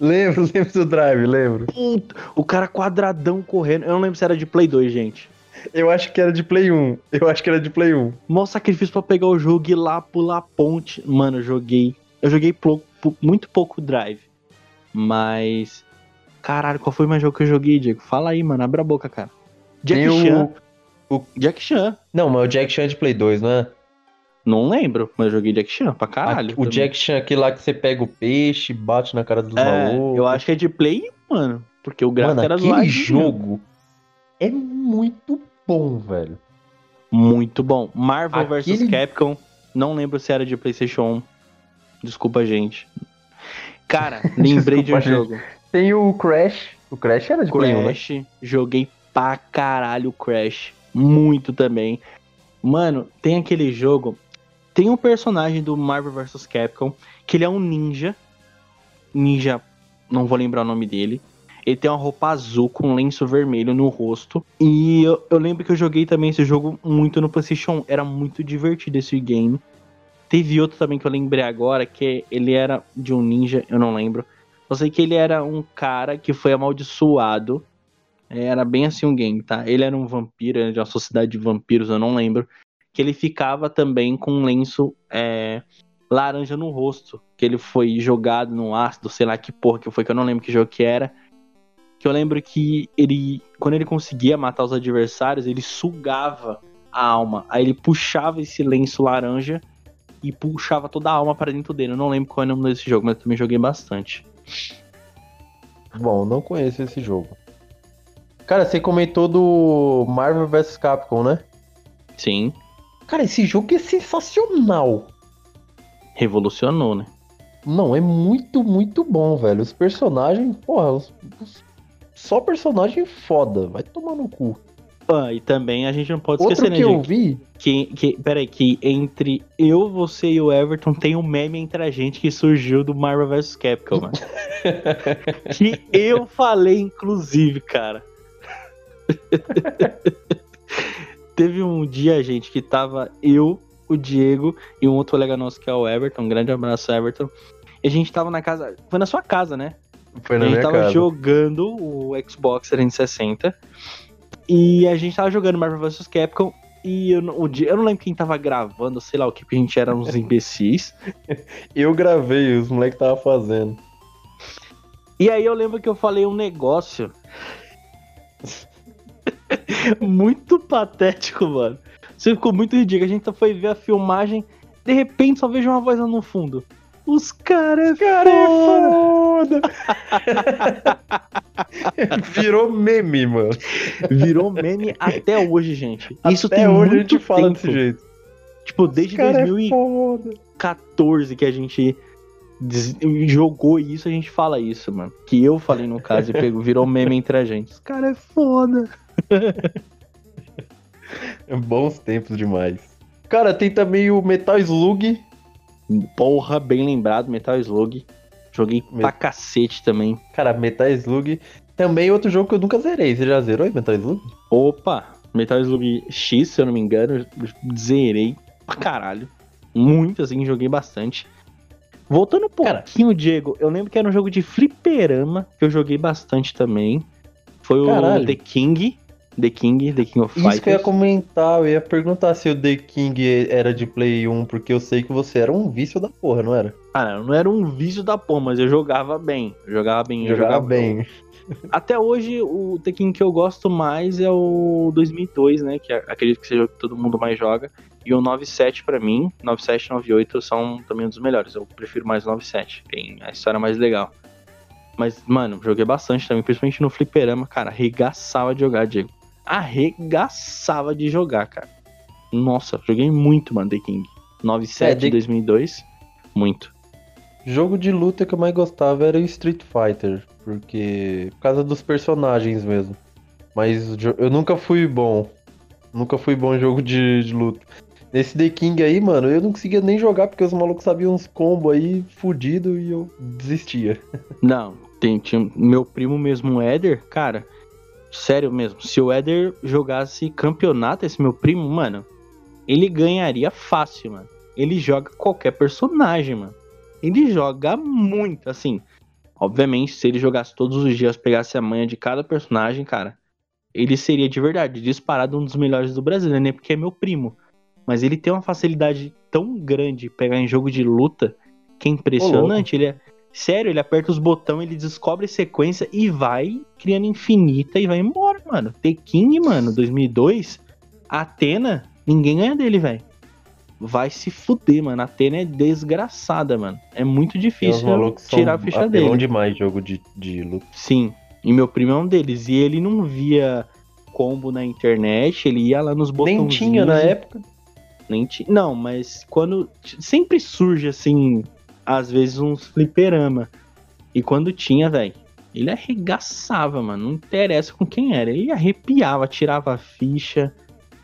Lembro, lembro do Drive, lembro. Puta, o cara quadradão correndo. Eu não lembro se era de Play 2, gente. Eu acho que era de Play 1. Eu acho que era de Play 1. Mó sacrifício pra pegar o jogo e ir lá pular a ponte. Mano, eu joguei. Eu joguei pou- pou- muito pouco Drive. Mas. Caralho, qual foi o mais jogo que eu joguei, Diego? Fala aí, mano. Abre a boca, cara. Jack Tem o- Chan. Jack Chan. Não, mas o Jack Chan é de Play 2, não é? Não lembro, mas eu joguei Jack Chan pra caralho. A- o também. Jack Chan, aquele lá que você pega o peixe, bate na cara dos É, malucos. eu acho que é de Play, mano. Porque o gráfico Mano, era aquele zoado. jogo é muito bom, velho. Muito bom. Marvel vs Aquele- Capcom. Não lembro se era de PlayStation 1. Desculpa, gente. Cara, lembrei de um Desculpa, gente. jogo. Tem o Crash. O Crash era de Play 1, né? Crash. Joguei pra caralho Crash. Muito também. Mano, tem aquele jogo. Tem um personagem do Marvel vs Capcom que ele é um ninja. Ninja, não vou lembrar o nome dele. Ele tem uma roupa azul com um lenço vermelho no rosto. E eu, eu lembro que eu joguei também esse jogo muito no PlayStation 1. Era muito divertido esse game. Teve outro também que eu lembrei agora, que ele era de um ninja, eu não lembro. Eu sei que ele era um cara que foi amaldiçoado. Era bem assim um game, tá? Ele era um vampiro, era de uma sociedade de vampiros, eu não lembro. Que ele ficava também com um lenço é, laranja no rosto. Que ele foi jogado no ácido, sei lá que porra que foi, que eu não lembro que jogo que era. Que eu lembro que ele, quando ele conseguia matar os adversários, ele sugava a alma. Aí ele puxava esse lenço laranja e puxava toda a alma para dentro dele. Eu não lembro qual é o nome desse jogo, mas eu também joguei bastante. Bom, não conheço esse jogo. Cara, você comentou do Marvel vs Capcom, né? Sim, Cara, esse jogo é sensacional. revolucionou, né? Não, é muito, muito bom, velho. Os personagens, porra, os- os- só personagem foda. Vai tomar no cu. Ah, e também a gente não pode Outro esquecer, né, que eu Diego? vi, Que, que, peraí, que entre eu, você e o Everton tem um meme entre a gente que surgiu do Marvel vs Capcom, mano. que eu falei, inclusive, cara. Teve um dia, gente, que tava eu, o Diego e um outro colega nosso que é o Everton. Um grande abraço, Everton. E a gente tava na casa. Foi na sua casa, né? foi a na gente minha tava casa. jogando o Xbox 360 e a gente tava jogando Marvel vs Capcom e eu, não- o dia, eu não lembro quem tava gravando, sei lá o que, porque a gente era uns imbecis. Eu gravei, os moleques tava fazendo. E aí eu lembro que eu falei um negócio muito patético, mano. Você ficou muito ridículo. A gente foi ver a filmagem, de repente só vejo uma voz lá no fundo. Os caras é foda. Virou meme, mano. Virou meme até hoje, gente. Isso Até tem hoje a muito gente fala tempo. desse jeito. Tipo, desde Esse cara 2000 é foda. 14 que a gente jogou isso, a gente fala isso, mano. Que eu falei no caso e pegou, virou meme entre a gente. Esse cara é foda. Bons tempos demais. Cara, tem também o Metal Slug. Porra, bem lembrado, Metal Slug. Joguei Me- pra cacete também. Cara, Metal Slug. Também outro jogo que eu nunca zerei. Você já zerou Metal Slug? Opa, Metal Slug X, se eu não me engano, zerei pra caralho. Muito, assim, joguei bastante. Voltando um Cara. pouquinho, Diego, eu lembro que era um jogo de fliperama, que eu joguei bastante também. Foi o Caralho. The King. The King, The King of Isso que eu ia Fighters. comentar, eu ia perguntar se o The King era de Play 1, porque eu sei que você era um vício da porra, não era? Cara, não era um vício da porra, mas eu jogava bem. Eu jogava bem. eu Jogava bem. Até hoje, o Tekken que eu gosto mais é o 2002, né? Que é- acredito que seja o que todo mundo mais joga. E o 97 pra mim, 97 e 98 são também um dos melhores. Eu prefiro mais o 97, tem a história mais legal. Mas, mano, joguei bastante também, principalmente no fliperama, cara, arregaçava de jogar, Diego. Arregaçava de jogar, cara. Nossa, joguei muito, mano, The King. 97 É, The- 2002, muito. Jogo de luta que eu mais gostava era o Street Fighter, porque por causa dos personagens mesmo. Mas eu nunca fui bom. Nunca fui bom em jogo de, de luta. Nesse The King aí, mano, eu não conseguia nem jogar porque os malucos sabiam uns combos aí fudido e eu desistia. Não, tem, tinha meu primo mesmo, o Éder, cara, sério mesmo, se o Éder jogasse campeonato, esse meu primo, mano, ele ganharia fácil, mano. Ele joga qualquer personagem, mano. Ele joga muito, assim. Obviamente, se ele jogasse todos os dias, pegasse a manha de cada personagem, cara, ele seria de verdade, disparado um dos melhores do Brasil, né? Porque é meu primo. Mas ele tem uma facilidade tão grande pegar em jogo de luta que é impressionante. Ele é. Sério, ele aperta os botões, ele descobre sequência e vai criando infinita e vai embora, mano. The King, mano, 2002, Atena, ninguém ganha dele, velho. Vai se fuder, mano. A Atena é desgraçada, mano. É muito difícil tirar a ficha dele. É demais jogo de, de luta. Sim, e meu primo é um deles. E ele não via combo na internet, ele ia lá nos botões. Nem tinha na época. Nem tinha. Não, mas quando. Sempre surge assim às vezes uns fliperama. E quando tinha, velho, ele arregaçava, mano. Não interessa com quem era. Ele arrepiava, tirava a ficha.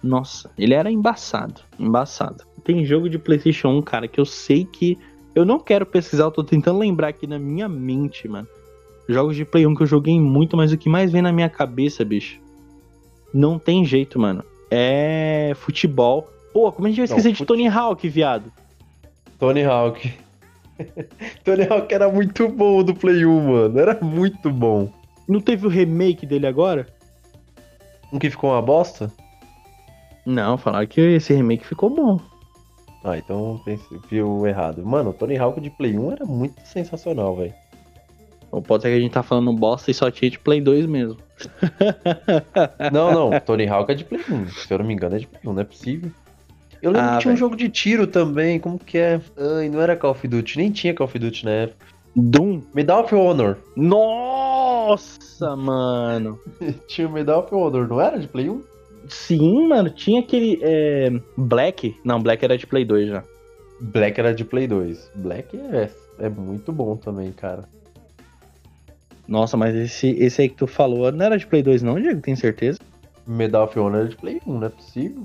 Nossa, ele era embaçado. Embaçado. Tem jogo de PlayStation 1, cara, que eu sei que. Eu não quero pesquisar, eu tô tentando lembrar aqui na minha mente, mano. Jogos de Play 1 que eu joguei muito, mas o que mais vem na minha cabeça, bicho. Não tem jeito, mano. É futebol. Pô, como a gente vai esquecer não, de fute... Tony Hawk, viado? Tony Hawk. Tony Hawk era muito bom do Play 1, mano. Era muito bom. Não teve o remake dele agora? Um que ficou uma bosta? Não, falaram que esse remake ficou bom. Ah, então pensei, viu errado. Mano, o Tony Hawk de Play 1 era muito sensacional, velho. Ou pode ser que a gente tá falando bosta e só tinha de Play 2 mesmo. não, não, Tony Hawk é de Play 1. Se eu não me engano, é de Play 1, não é possível. Eu lembro ah, que tinha véio. um jogo de tiro também, como que é? Ai, não era Call of Duty, nem tinha Call of Duty na época. Doom? Medal of Honor. Nossa, mano. tinha o Medal of Honor, não era de Play 1? Sim, mano, tinha aquele é... Black. Não, Black era de Play 2 já. Black era de Play 2. Black é, é muito bom também, cara. Nossa, mas esse, esse aí que tu falou não era de Play 2 não, Diego? Tem certeza? Medal of Honor era de Play 1, não é possível.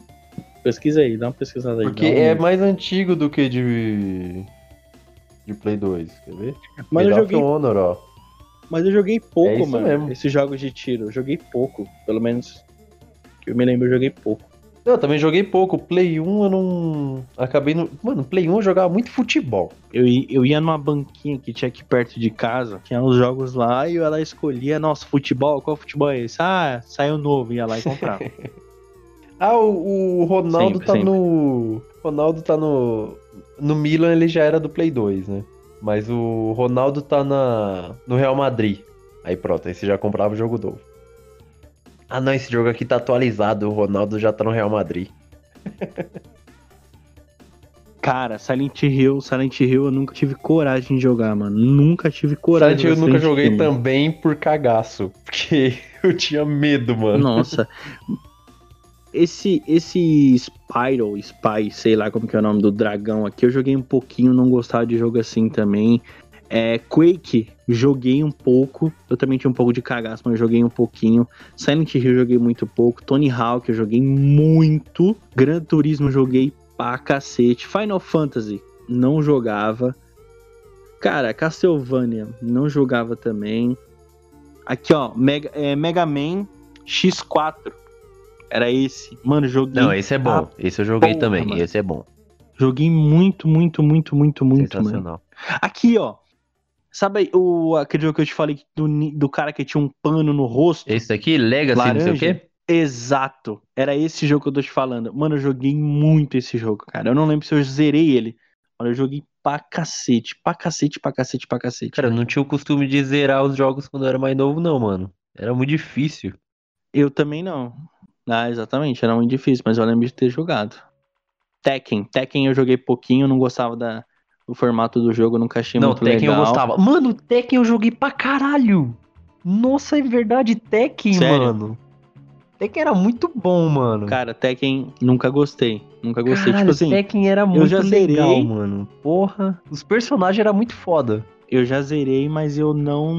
Pesquisa aí, dá uma pesquisada aí. Porque é mais antigo do que de. de Play 2, quer ver? Mas Medal eu joguei. Honor, ó. Mas eu joguei pouco, é mano. Mesmo. Esses jogos de tiro. Eu joguei pouco. Pelo menos. Que eu me lembro, eu joguei pouco. Eu também joguei pouco. Play 1 eu não. Acabei no. Mano, Play 1 eu jogava muito futebol. Eu, eu ia numa banquinha que tinha aqui perto de casa, tinha os jogos lá, e eu ela escolhia, nossa, futebol, qual futebol é esse? Ah, saiu novo, ia lá e comprava. Ah, o, o Ronaldo sempre, tá sempre. no. Ronaldo tá no. No Milan ele já era do Play 2, né? Mas o Ronaldo tá na, no Real Madrid. Aí pronto, aí você já comprava o jogo novo. Ah não, esse jogo aqui tá atualizado, o Ronaldo já tá no Real Madrid. Cara, Silent Hill, Silent Hill eu nunca tive coragem de jogar, mano. Nunca tive coragem Silent Hill eu nunca joguei também por cagaço. Porque eu tinha medo, mano. Nossa. Esse, esse Spyro, Spy, sei lá como que é o nome do dragão aqui, eu joguei um pouquinho, não gostava de jogo assim também. É, Quake, joguei um pouco. Eu também tinha um pouco de cagaço, mas joguei um pouquinho. Silent Hill, joguei muito pouco. Tony Hawk, eu joguei muito. Gran Turismo, joguei pra cacete. Final Fantasy, não jogava. Cara, Castlevania, não jogava também. Aqui, ó, Mega, é, Mega Man X4. Era esse. Mano, joguei. Não, esse é bom. Esse eu joguei porra, também. Mano. Esse é bom. Joguei muito, muito, muito, muito, muito. Mano. Aqui, ó. Sabe o, aquele jogo que eu te falei do, do cara que tinha um pano no rosto? Esse daqui, Legacy, laranja? não sei o quê? Exato. Era esse jogo que eu tô te falando. Mano, eu joguei muito esse jogo, cara. Eu não lembro se eu zerei ele. Mas eu joguei pra cacete, pra cacete, pra cacete, pra cacete. Cara, eu não tinha o costume de zerar os jogos quando eu era mais novo, não, mano. Era muito difícil. Eu também não. Ah, exatamente, era muito difícil, mas eu lembro de ter jogado. Tekken, Tekken eu joguei pouquinho, não gostava da, do formato do jogo, nunca achei não, muito Tekken legal. Não, Tekken eu gostava. Mano, Tekken eu joguei pra caralho. Nossa, é verdade, Tekken, Sério? mano. Tekken era muito bom, mano. Cara, Tekken nunca gostei. Nunca gostei. Caralho, tipo assim, Tekken era muito eu já legal, zerei, mano. Porra, os personagens eram muito foda. Eu já zerei, mas eu não,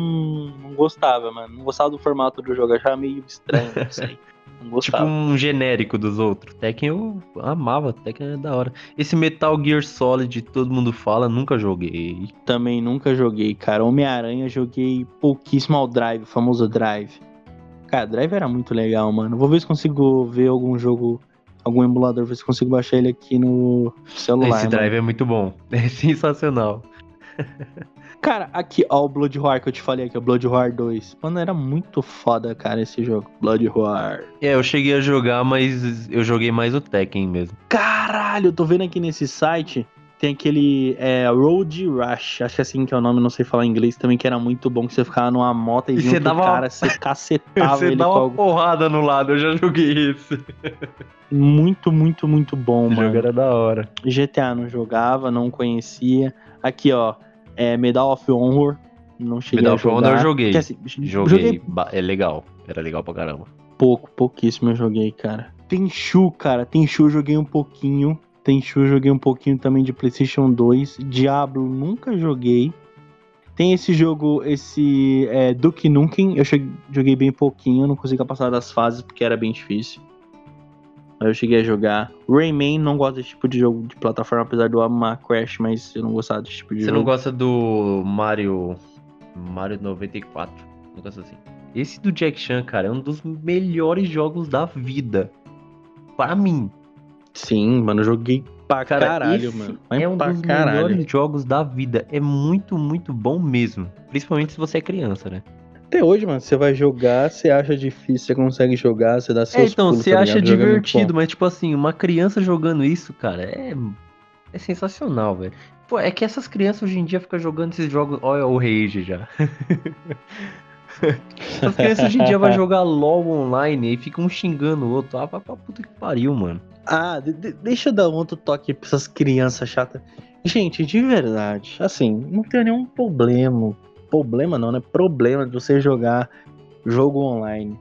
não gostava, mano. Não gostava do formato do jogo, eu achava meio estranho, não sei. Não gostava. Tipo um genérico dos outros. Tekken eu amava, Tekken é da hora. Esse Metal Gear Solid, todo mundo fala, nunca joguei. Também nunca joguei, cara. Homem-Aranha joguei pouquíssimo ao Drive, o famoso Drive. Cara, Drive era muito legal, mano. Vou ver se consigo ver algum jogo, algum emulador, ver se consigo baixar ele aqui no celular. Esse Drive é muito bom. É sensacional. Cara, aqui, ó, o Blood Roar que eu te falei aqui, o Blood Roar 2. Mano, era muito foda, cara, esse jogo. Blood Roar. É, eu cheguei a jogar, mas eu joguei mais o Tekken mesmo. Caralho, eu tô vendo aqui nesse site. Tem aquele é, Road Rush, acho que é assim que é o nome, não sei falar inglês também, que era muito bom, que você ficava numa moto e, E vinha dava cara, você cacetava Você ele dá uma porrada no lado, eu já joguei isso. muito, muito, muito bom, O mano. jogo era da hora. GTA não jogava, não conhecia. Aqui, ó, é Medal of Honor, não cheguei Medal a of jogar. Honor eu joguei. Dizer, Joguei. ba- É legal. Era legal pra caramba. pouco, pouquíssimo eu joguei, cara. Tenchu, cara, Tenchu eu joguei um pouquinho. Tenchu eu joguei um pouquinho também de PlayStation 2. Diablo nunca joguei. Tem esse jogo, esse é, Duke Nukem, eu cheguei- joguei bem pouquinho, não conseguia passar das fases porque era bem difícil. Aí eu cheguei a jogar. Rayman, não gosto desse tipo de jogo de plataforma, apesar de eu amar Crash, mas eu não gostava desse tipo de Você jogo. não gosta do Mario. Mario 94? Não gosta assim. Esse do Jack Chan, cara, é um dos melhores jogos da vida. Para mim. Sim, mano, eu joguei pra Cara, caralho, mano. Mas é um dos caralho. melhores jogos da vida. É muito, muito bom mesmo. Principalmente se você é criança, né? Até hoje, mano, você vai jogar, você acha difícil, você consegue jogar, você dá É, seus então, pulos, você tá acha é divertido, mas tipo assim, uma criança jogando isso, cara, é, é sensacional, velho. Pô, é que essas crianças hoje em dia ficam jogando esses jogos. Olha o Rage já. Essas crianças hoje em dia vão jogar LOL online e ficam um xingando o outro. Ah, vai pra puta que pariu, mano. Ah, de- de- deixa eu dar outro toque pra essas crianças chatas. Gente, de verdade, assim, não tem nenhum problema. Problema não, né? Problema de você jogar jogo online.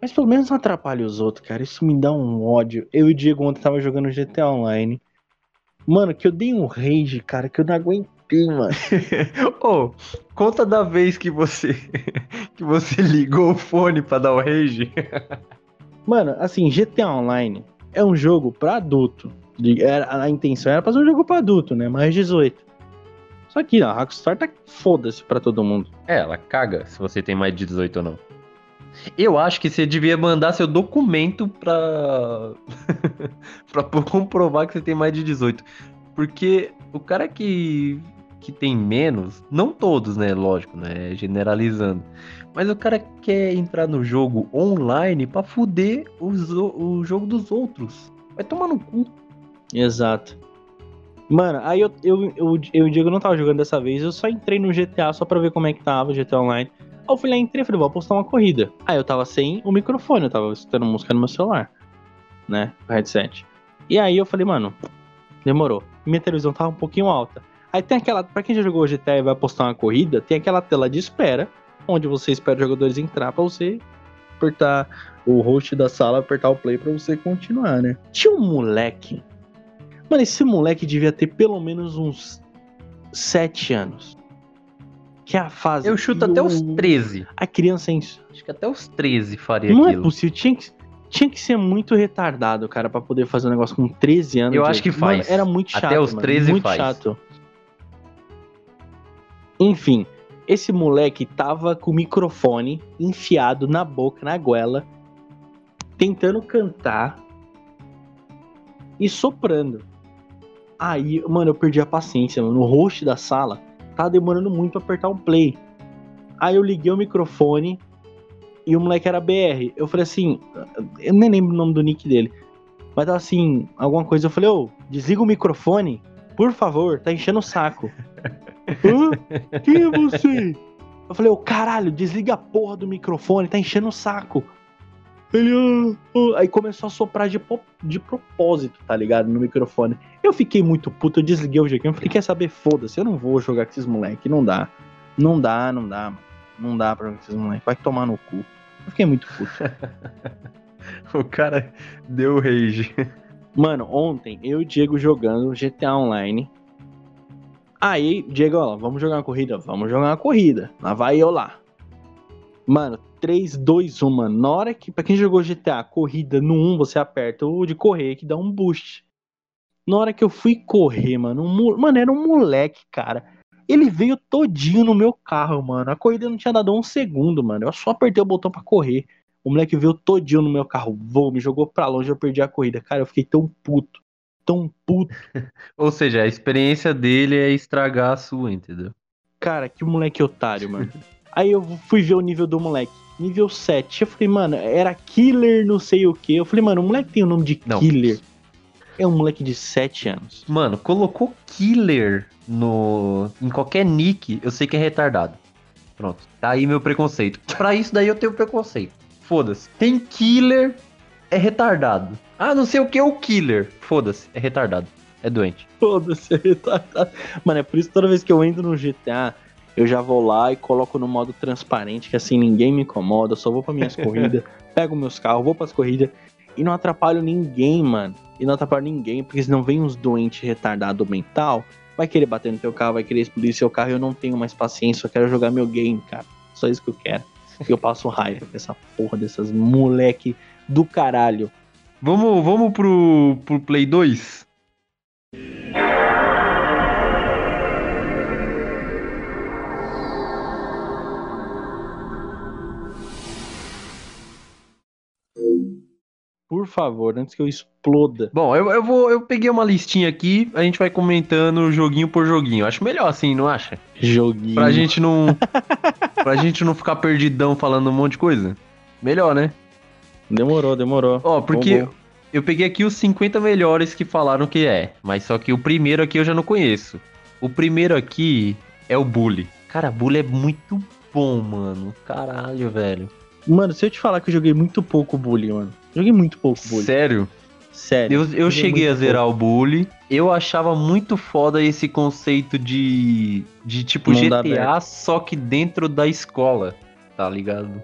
Mas pelo menos não atrapalha os outros, cara. Isso me dá um ódio. Eu e o Diego ontem tava jogando GTA Online. Mano, que eu dei um rage, cara, que eu não aguentei, mano. Ô, conta da vez que você que você ligou o fone pra dar o Rage. Mano, assim, GTA Online é um jogo pra adulto. A intenção era fazer um jogo pra adulto, né? Mais 18. Só que a Rockstar tá foda-se pra todo mundo. É, ela caga se você tem mais de 18 ou não. Eu acho que você devia mandar seu documento pra. pra comprovar que você tem mais de 18. Porque o cara que, que tem menos, não todos, né? Lógico, né? Generalizando. Mas o cara quer entrar no jogo online pra fuder os o- o jogo dos outros. Vai tomar no cu. Exato. Mano, aí eu, eu, eu, eu Diego não tava jogando dessa vez, eu só entrei no GTA só pra ver como é que tava o GTA Online. Aí eu fui lá, entrei falei, vou postar uma corrida. Aí eu tava sem o microfone, eu tava escutando música no meu celular, né, o headset. E aí eu falei, mano, demorou. Minha televisão tava um pouquinho alta. Aí tem aquela, pra quem já jogou GTA e vai postar uma corrida, tem aquela tela de espera, onde você espera os jogadores entrar pra você apertar o host da sala, apertar o play pra você continuar, né. Tinha um moleque Mano, esse moleque devia ter pelo menos uns 7 anos. Que é a fase. Eu chuto até o- os 13. A criança é isso. Acho que até os 13 faria Não é aquilo. possível. Tinha que, tinha que ser muito retardado, cara, pra poder fazer um negócio com 13 anos. Eu acho que Mano, faz. era muito chato. Até os mano, 13 muito faz. chato. Enfim, esse moleque tava com o microfone enfiado na boca, na goela, tentando cantar e soprando. Aí, mano, eu perdi a paciência, mano. O host da sala tava demorando muito pra apertar o play. Aí eu liguei o microfone e o moleque era BR. Eu falei assim, eu nem lembro o nome do nick dele. Mas tava assim, alguma coisa. Eu falei, ô, desliga o microfone, por favor, tá enchendo o saco. Hã? Quem é você? Eu falei, ô caralho, desliga a porra do microfone, tá enchendo o saco. Ele, "Ah, ah." aí começou a soprar de, de propósito, tá ligado? No microfone. Eu fiquei muito puto, eu desliguei o. Eu falei, quer saber? Foda-se, eu não vou jogar com esses moleques, não dá. Não dá, não dá, mano. Não dá pra jogar com esses moleques, vai tomar no cu. Eu fiquei muito puto. O cara deu rage. Mano, ontem eu e o Diego jogando GTA Online. Aí, Diego, ó, vamos jogar uma corrida? Vamos jogar uma corrida. Lá vai eu lá. Mano, 3, 2, 1, mano. Na hora que, pra quem jogou GTA, corrida no 1, você aperta o de correr que dá um boost. Na hora que eu fui correr, mano, um, mano, era um moleque, cara. Ele veio todinho no meu carro, mano. A corrida não tinha dado um segundo, mano. Eu só apertei o botão pra correr. O moleque veio todinho no meu carro, voou, me jogou pra longe, eu perdi a corrida. Cara, eu fiquei tão puto, tão puto. Ou seja, a experiência dele é estragar a sua, entendeu? cara, que moleque otário, mano. Aí eu fui ver o nível do moleque. Nível 7. Eu falei, mano, era killer não sei o que. Eu falei, mano, o moleque tem o nome de Não. killer. É um moleque de 7 anos. Mano, colocou killer no em qualquer nick, eu sei que é retardado. Pronto. Tá aí meu preconceito. Pra isso daí eu tenho preconceito. Foda-se. Tem killer, é retardado. Ah, não sei o que é o killer. Foda-se, é retardado. É doente. Foda-se, é retardado. Mano, é por isso que toda vez que eu entro no GTA, eu já vou lá e coloco no modo transparente, que assim ninguém me incomoda, eu só vou pra minhas corridas, pego meus carros, vou pras corridas e não atrapalho ninguém, mano. E não atrapalho ninguém, porque senão vem uns doentes retardados mental, vai querer bater no teu carro, vai querer explodir seu carro e eu não tenho mais paciência, eu quero jogar meu game, cara. Só isso que eu quero. E eu passo raiva com essa porra dessas moleque do caralho. Vamos, vamos pro, pro Play 2? Por favor, antes que eu exploda. Bom, eu, eu vou. Eu peguei uma listinha aqui, a gente vai comentando joguinho por joguinho. Acho melhor assim, não acha? Joguinho. Pra gente não. pra gente não ficar perdidão falando um monte de coisa. Melhor, né? Demorou, demorou. Ó, porque Bom, bom. eu peguei aqui os 50 melhores que falaram que é. Mas só que o primeiro aqui eu já não conheço. O primeiro aqui é o Bully. Cara, Bully é muito bom, mano. Caralho, velho. Mano, se eu te falar que eu joguei muito pouco Bully, mano. Joguei muito pouco Bully. Sério? Sério. Eu, eu cheguei a zerar o Bully. Eu achava muito foda esse conceito de. de tipo Mundo GTA, aberto. só que dentro da escola. Tá ligado?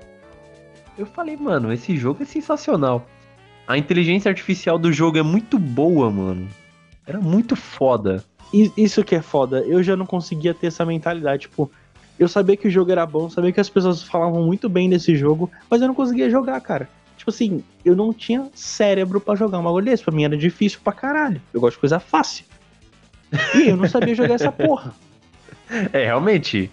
Eu falei, mano, esse jogo é sensacional. A inteligência artificial do jogo é muito boa, mano. Era muito foda. Isso que é foda. Eu já não conseguia ter essa mentalidade. Tipo, eu sabia que o jogo era bom, sabia que as pessoas falavam muito bem desse jogo, mas eu não conseguia jogar, cara. Tipo assim, eu não tinha cérebro pra jogar um bagulho desse. Pra mim era difícil pra caralho. Eu gosto de coisa fácil. E eu não sabia jogar essa porra. É, realmente.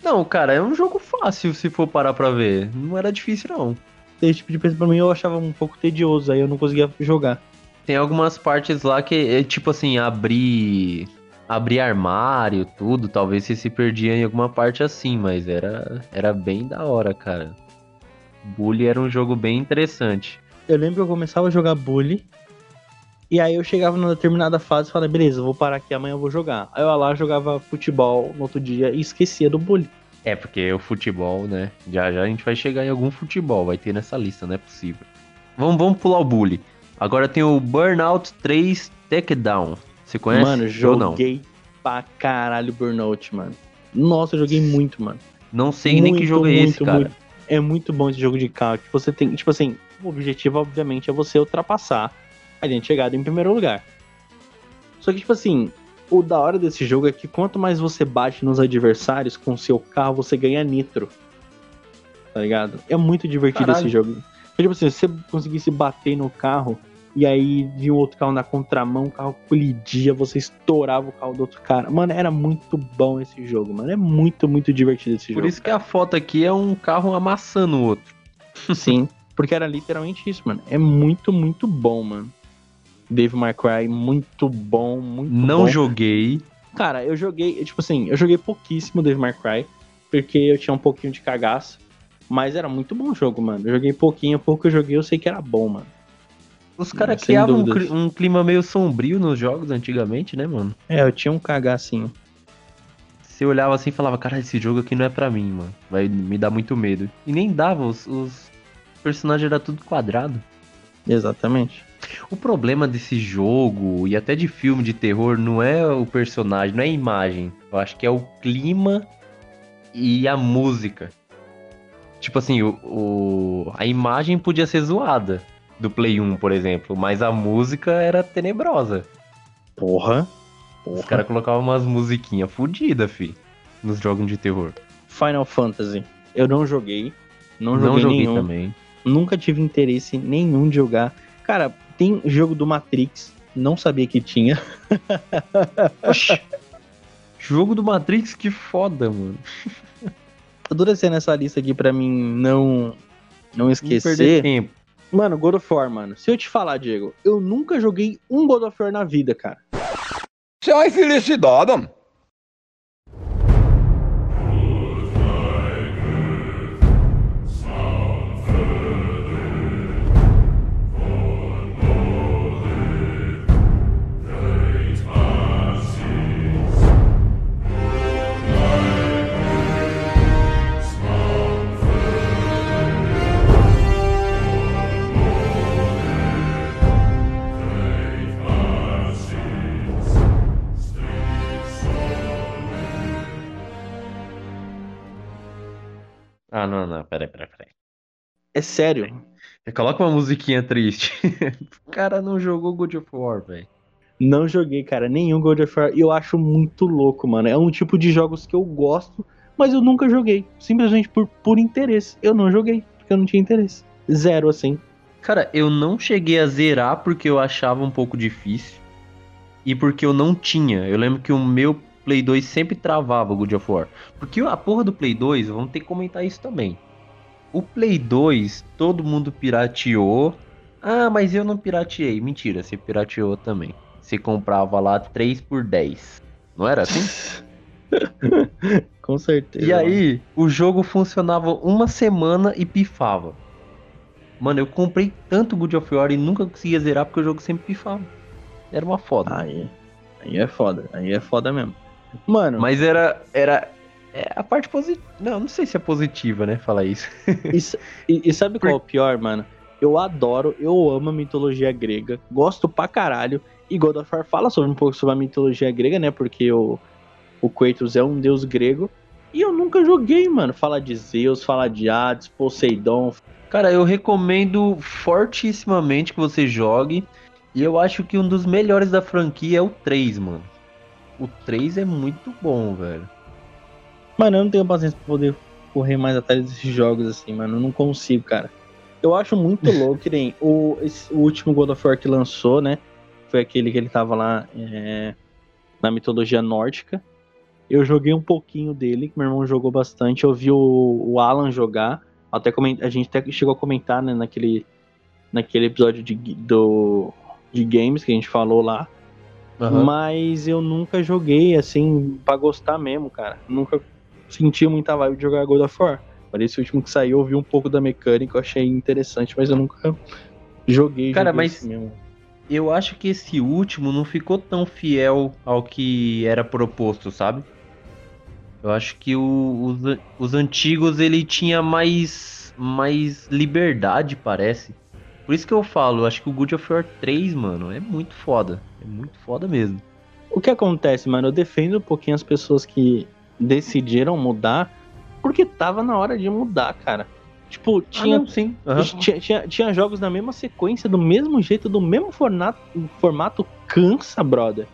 Não, cara, é um jogo fácil se for parar pra ver. Não era difícil, não. Esse tipo de coisa pra mim eu achava um pouco tedioso, aí eu não conseguia jogar. Tem algumas partes lá que é tipo assim, abrir. Abrir armário, tudo. Talvez você se perdia em alguma parte assim, mas era, era bem da hora, cara. Bully era um jogo bem interessante. Eu lembro que eu começava a jogar bully. E aí eu chegava numa determinada fase e falava, beleza, vou parar aqui, amanhã eu vou jogar. Aí eu ia lá, jogava futebol no outro dia e esquecia do bully. É, porque o futebol, né? Já já a gente vai chegar em algum futebol, vai ter nessa lista, não é possível. Vamos, vamos pular o Bully. Agora tem o Burnout 3 Takedown. Você conhece? Mano, joguei pra caralho Burnout, mano. Nossa, eu joguei muito, mano. Não sei nem que Muito, jogo é esse, muito, cara. muito. É muito bom esse jogo de carro. que Você tem, tipo assim, o objetivo, obviamente, é você ultrapassar a linha de chegada em primeiro lugar. Só que, tipo assim, o da hora desse jogo é que quanto mais você bate nos adversários com o seu carro, você ganha nitro. Tá ligado? É muito divertido Caralho. esse jogo. Tipo assim, se você conseguisse bater no carro e aí vinha o outro carro na contramão, o carro colidia, você estourava o carro do outro cara. Mano, era muito bom esse jogo, mano. É muito, muito divertido esse Por jogo. isso que a foto aqui é um carro amassando o outro. Sim, porque era literalmente isso, mano. É muito, muito bom, mano. Dave May Cry, muito bom, muito Não bom. joguei. Cara, eu joguei, tipo assim, eu joguei pouquíssimo Dave May Cry, porque eu tinha um pouquinho de cagaço. Mas era muito bom o jogo, mano. Eu joguei pouquinho, pouco eu joguei, eu sei que era bom, mano. Os caras criavam um, um clima meio sombrio nos jogos antigamente, né, mano? É, eu tinha um cagacinho. Você olhava assim e falava, cara, esse jogo aqui não é pra mim, mano. Vai me dar muito medo. E nem dava, os, os personagens eram tudo quadrado. Exatamente. O problema desse jogo e até de filme de terror não é o personagem, não é a imagem. Eu acho que é o clima e a música. Tipo assim, o, o- a imagem podia ser zoada do Play 1, por exemplo, mas a música era tenebrosa. Porra. Os Porra. caras colocavam umas musiquinhas fodidas, fi, nos jogos de terror. Final Fantasy. Eu não joguei. Não Não, joguei, joguei nenhum. também. Nunca tive interesse nenhum de jogar. Cara, tem jogo do Matrix. Não sabia que tinha. Oxi. Jogo do Matrix, que foda, mano. Adora ser nessa lista aqui pra mim não não Não perder esquecer. tempo. Mano, God of War, mano. Se eu te falar, Diego, eu nunca joguei um God of War na vida, cara. Isso é uma infelicidade. Ah, não, não, peraí, peraí, peraí. É sério. Coloca uma musiquinha triste. o cara não jogou God of War, velho. Não joguei, cara, nenhum God of War. E eu acho muito louco, mano. É um tipo de jogos que eu gosto, mas eu nunca joguei. Simplesmente por, por interesse. Eu não joguei, porque eu não tinha interesse. Zero, assim. Cara, eu não cheguei a zerar porque eu achava um pouco difícil. E porque eu não tinha. Eu lembro que o meu Play 2 sempre travava o God of War. Porque a porra do Play 2, vamos ter que comentar isso também. O Play 2, todo mundo pirateou. Ah, mas eu não pirateei. Mentira, você pirateou também. Você comprava lá 3 por 10. Não era assim? Com certeza. E aí, o jogo funcionava uma semana e pifava. Mano, eu comprei tanto God of War e nunca conseguia zerar porque o jogo sempre pifava. Era uma foda. Aí, aí é foda. Aí é foda mesmo. Mano. Mas era. era é a parte positiva. Não, não sei se é positiva, né? Falar isso. e, e, sabe qual é o pior, mano? Eu adoro, eu amo a mitologia grega, gosto pra caralho. E God of War fala sobre um pouco sobre a mitologia grega, né? Porque o, o Kratos é um deus grego. E eu nunca joguei, mano. Fala de Zeus, fala de Hades, Poseidon. Cara, eu recomendo fortissimamente que você jogue. E eu acho que um dos melhores da franquia é o 3, mano. O 3 é muito bom, velho. Mano, eu não tenho paciência pra poder correr mais atrás desses jogos assim, mano. Eu não consigo, cara. Eu acho muito louco que nem o, esse, o último God of War que lançou, né? Foi aquele que ele tava lá é, na mitologia nórdica. Eu joguei um pouquinho dele, que meu irmão jogou bastante. Eu vi o, o Alan jogar. Até coment, a gente até chegou a comentar, né, naquele, naquele episódio de, do, de games que a gente falou lá. Uhum. Mas eu nunca joguei assim pra gostar mesmo, cara. Nunca senti muita vibe de jogar God of War. Para esse último que saiu, eu vi um pouco da mecânica, eu achei interessante, mas eu nunca joguei. Cara, joguei mas mesmo. eu acho que esse último não ficou tão fiel ao que era proposto, sabe? Eu acho que o, os, os antigos ele tinha mais mais liberdade, parece. Por isso que eu falo, acho que o God of War 3, mano, é muito foda. É muito foda mesmo. O que acontece, mano? Eu defendo um pouquinho as pessoas que decidiram mudar porque tava na hora de mudar, cara. Tipo, tinha, ah, não, sim. Uhum. Tinha, tinha, tinha, jogos na mesma sequência, do mesmo jeito, do mesmo formato, formato cansa, brother.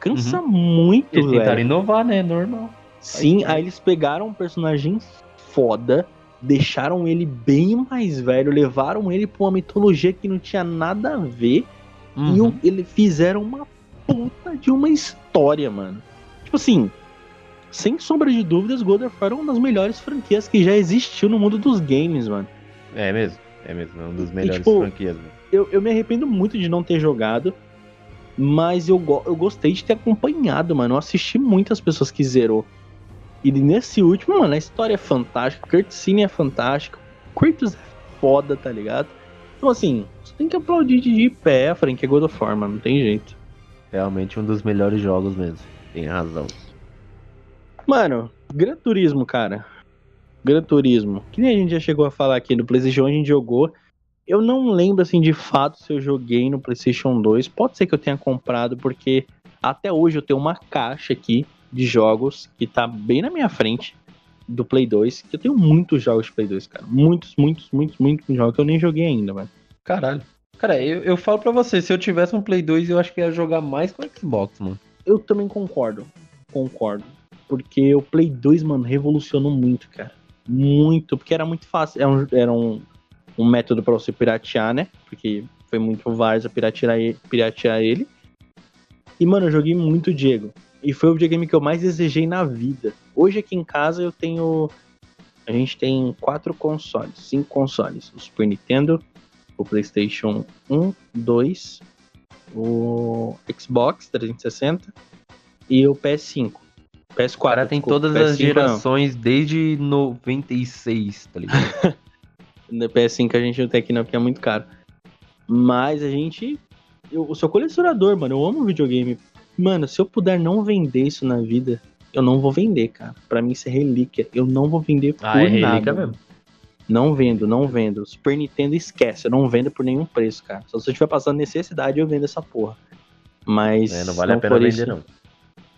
Cansa uhum. muito, eles velho. tentaram inovar, né? Normal. Sim, aí eles pegaram um personagem foda, deixaram ele bem mais velho, levaram ele pra uma mitologia que não tinha nada a ver uhum. e ele fizeram uma puta de uma história, mano. Tipo assim, sem sombra de dúvidas, God of War é uma das melhores franquias que já existiu no mundo dos games, mano. É mesmo, é mesmo, é uma das melhores e, tipo, franquias. Mano. Eu, eu me arrependo muito de não ter jogado, mas eu, eu gostei de ter acompanhado, mano. Eu assisti muitas pessoas que zerou. E nesse último, mano, a história é fantástica, Cutscene é fantástico, Kratos é foda, tá ligado? Então, assim, você tem que aplaudir de pé a franquia God of War, mano, não tem jeito. Realmente um dos melhores jogos mesmo, tem razão. Mano, Gran Turismo, cara. Gran Turismo. Que nem a gente já chegou a falar aqui no PlayStation, a gente jogou. Eu não lembro, assim, de fato se eu joguei no PlayStation 2. Pode ser que eu tenha comprado, porque até hoje eu tenho uma caixa aqui de jogos que tá bem na minha frente do Play 2, que eu tenho muitos jogos de Play 2, cara. Muitos, muitos, muitos, muitos jogos que eu nem joguei ainda, mano. Caralho. Cara, eu, eu falo pra você, se eu tivesse um Play 2, eu acho que ia jogar mais com o Xbox, mano. Eu também concordo. Concordo. Porque o Play 2, mano, revolucionou muito, cara. Muito. Porque era muito fácil. Era um, era um, um método para você piratear, né? Porque foi muito várzea piratear, piratear ele. E, mano, eu joguei muito Diego. E foi o videogame que eu mais desejei na vida. Hoje aqui em casa eu tenho. A gente tem quatro consoles, cinco consoles. O Super Nintendo, o PlayStation 1, 2, o Xbox 360 e o PS5. PS4. O cara tem todas PS5 as gerações não. desde 96, tá ligado? no PS5 a gente não tem aqui não, porque é muito caro. Mas a gente. Eu, eu sou colecionador, mano. Eu amo videogame Mano, se eu puder não vender isso na vida, eu não vou vender, cara. Pra mim isso é relíquia. Eu não vou vender ah, por é nada. Mesmo. Não vendo, não vendo. Super Nintendo esquece, eu não vendo por nenhum preço, cara. Só se eu estiver passando necessidade, eu vendo essa porra. Mas. É, não vale não a pena vender, isso, não.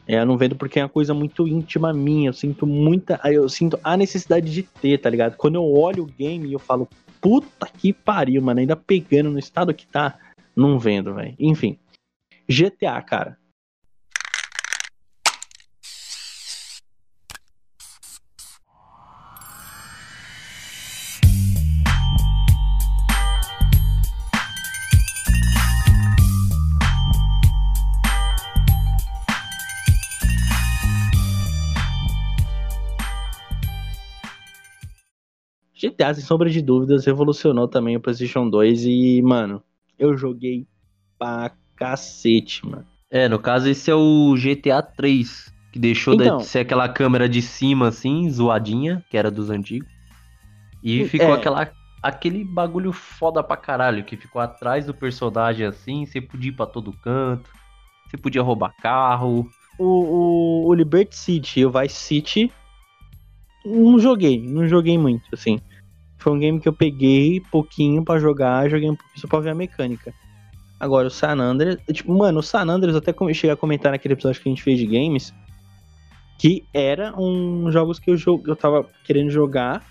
É, eu não vendo porque é uma coisa muito íntima minha. Eu sinto muita. Eu sinto a necessidade de ter, tá ligado? Quando eu olho o game e eu falo, puta que pariu, mano, ainda pegando no estado que tá, não vendo, velho. Enfim. GTA, cara. GTA, sem sombra de dúvidas, revolucionou também o PlayStation 2 e, mano, eu joguei pra cacete, mano. É, no caso, esse é o GTA 3, que deixou Então. de ser aquela câmera de cima, assim, zoadinha, que era dos antigos. E ficou é. aquela, aquele bagulho foda pra caralho, que ficou atrás do personagem assim, você podia ir pra todo canto, você podia roubar carro. O, o, o Liberty City e o Vice City, não joguei, não joguei muito, assim. Foi um game que eu peguei pouquinho pra jogar, joguei um pouquinho só pra ver a mecânica. Agora, o San Andreas, tipo, mano, o San Andreas, até cheguei a comentar naquele episódio que a gente fez de games, que era um jogos que eu, eu tava querendo jogar,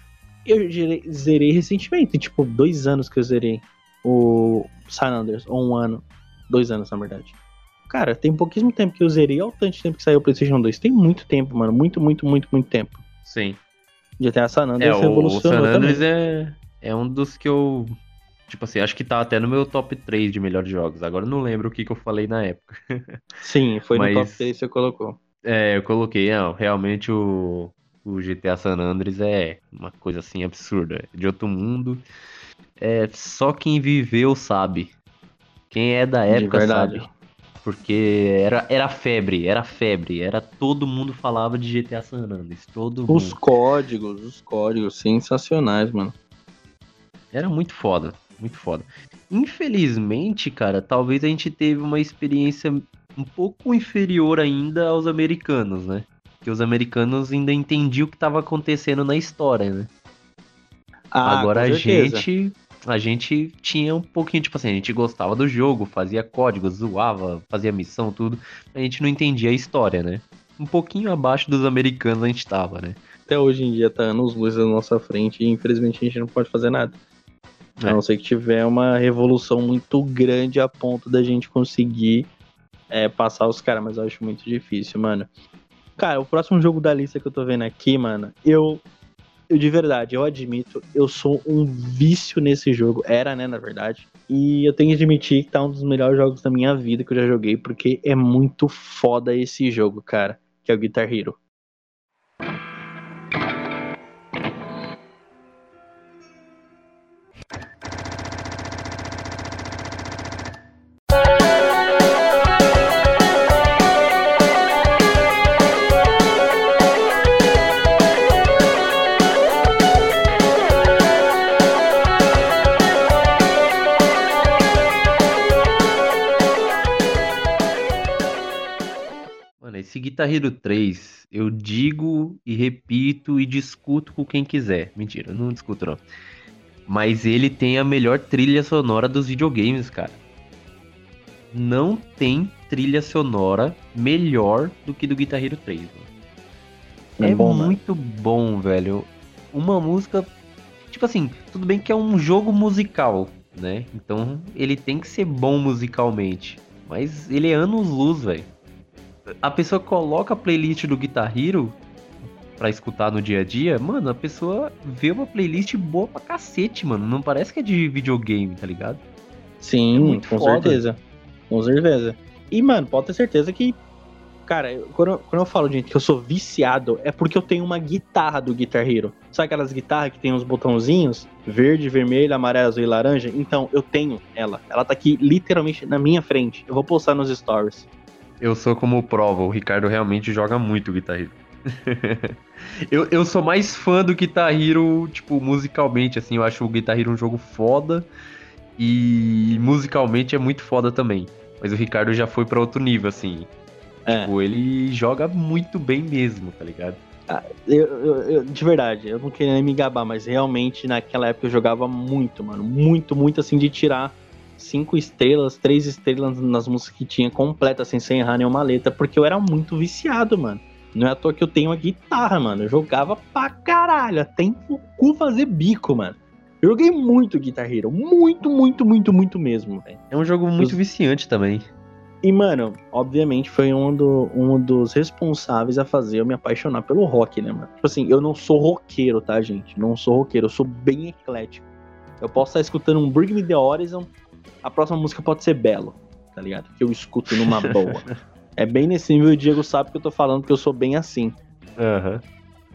eu zerei, zerei recentemente, tipo, dois anos que eu zerei o San Andreas, ou um ano, dois anos na verdade. Cara, tem pouquíssimo tempo que eu zerei, olha o tanto de tempo que saiu o PlayStation 2. Tem muito tempo, mano. Muito, muito, muito, muito tempo. Sim. GTA San É, Andreas o, o revolucionou San Andreas é, é um dos que eu. Tipo assim, acho que tá até no meu top 3 de melhores jogos. Agora não lembro o que, que eu falei na época. Sim, foi Mas- no top 3 que você colocou. É, eu coloquei, não, realmente o, o GTA San Andreas é uma coisa assim absurda, é de outro mundo. É, só quem viveu sabe. Quem é da época sabe. Porque era, era febre, era febre, era todo mundo falava de GTA San Andreas, todo Os mundo. códigos, os códigos sensacionais, mano. Era muito foda, muito foda. Infelizmente, cara, talvez a gente teve uma experiência um pouco inferior ainda aos americanos, né? Que os americanos ainda entendiam o que estava acontecendo na história, né? Ah, Agora a gente, a gente tinha um pouquinho, tipo assim, a gente gostava do jogo, fazia código, zoava, fazia missão, tudo. A gente não entendia a história, né? Um pouquinho abaixo dos americanos a gente tava, né? Até hoje em dia tá anos luz na nossa frente e infelizmente a gente não pode fazer nada. É. A não ser que tiver uma revolução muito grande a ponto da gente conseguir é, passar os caras, mas eu acho muito difícil, mano. Cara, o próximo jogo da lista que eu tô vendo aqui, mano, eu. Eu de verdade, eu admito, eu sou um vício nesse jogo. Era, né, na verdade. E eu tenho que admitir que tá um dos melhores jogos da minha vida que eu já joguei, porque é muito foda esse jogo, cara. Que é o Guitar Hero. Esse Guitar Hero 3, eu digo e repito e discuto com quem quiser. Mentira, não discuto não. Mas ele tem a melhor trilha sonora dos videogames, cara. Não tem trilha sonora melhor do que do Guitar Hero 3. Mano. É É, bom, muito bom, velho. Uma música. Tipo assim, tudo bem que é um jogo musical, né? Então ele tem que ser bom musicalmente. Mas ele é anos luz, velho. A pessoa coloca a playlist do Guitar Hero pra escutar no dia a dia, mano, a pessoa vê uma playlist boa pra cacete, mano. Não parece que é de videogame, tá ligado? Sim, É muito com foda. certeza. Com certeza. E, mano, pode ter certeza que. Cara, quando, eu- quando eu falo, gente, que eu sou viciado, é porque eu tenho uma guitarra do Guitar Hero. Sabe aquelas guitarras que tem uns botãozinhos? Verde, vermelho, amarelo, azul e laranja? Então, eu tenho ela. Ela tá aqui literalmente na minha frente. Eu vou postar nos stories. Eu sou como prova, o Ricardo realmente joga muito Guitar Hero. eu, eu sou mais fã do Guitar Hero, tipo, musicalmente, assim, eu acho o Guitar Hero um jogo foda e musicalmente é muito foda também. Mas o Ricardo já foi pra outro nível, assim. É. Tipo, ele joga muito bem mesmo, tá ligado? Eu, eu- eu- de verdade, eu não queria nem me gabar, mas realmente naquela época eu jogava muito, mano. Muito, muito assim, de tirar cinco estrelas, três estrelas nas músicas que tinha completa, assim, sem errar nenhuma letra, porque eu era muito viciado, mano. Não é à toa que eu tenho uma guitarra, mano. Eu jogava pra caralho, até o cu fazer bico, mano. Eu joguei muito Guitar Hero, muito, muito, muito, muito mesmo, velho. É um jogo muito Os- viciante também. E, mano, obviamente foi um, do- um dos responsáveis a fazer eu me apaixonar pelo rock, né, mano? Tipo assim, eu não sou roqueiro, tá, gente? Não sou roqueiro, eu sou bem eclético. Eu posso estar escutando um Bring Me The Horizon, a próxima música pode ser Belo, tá ligado? Que eu escuto numa boa. é bem nesse nível, o Diego sabe que eu tô falando, que eu sou bem assim. Aham.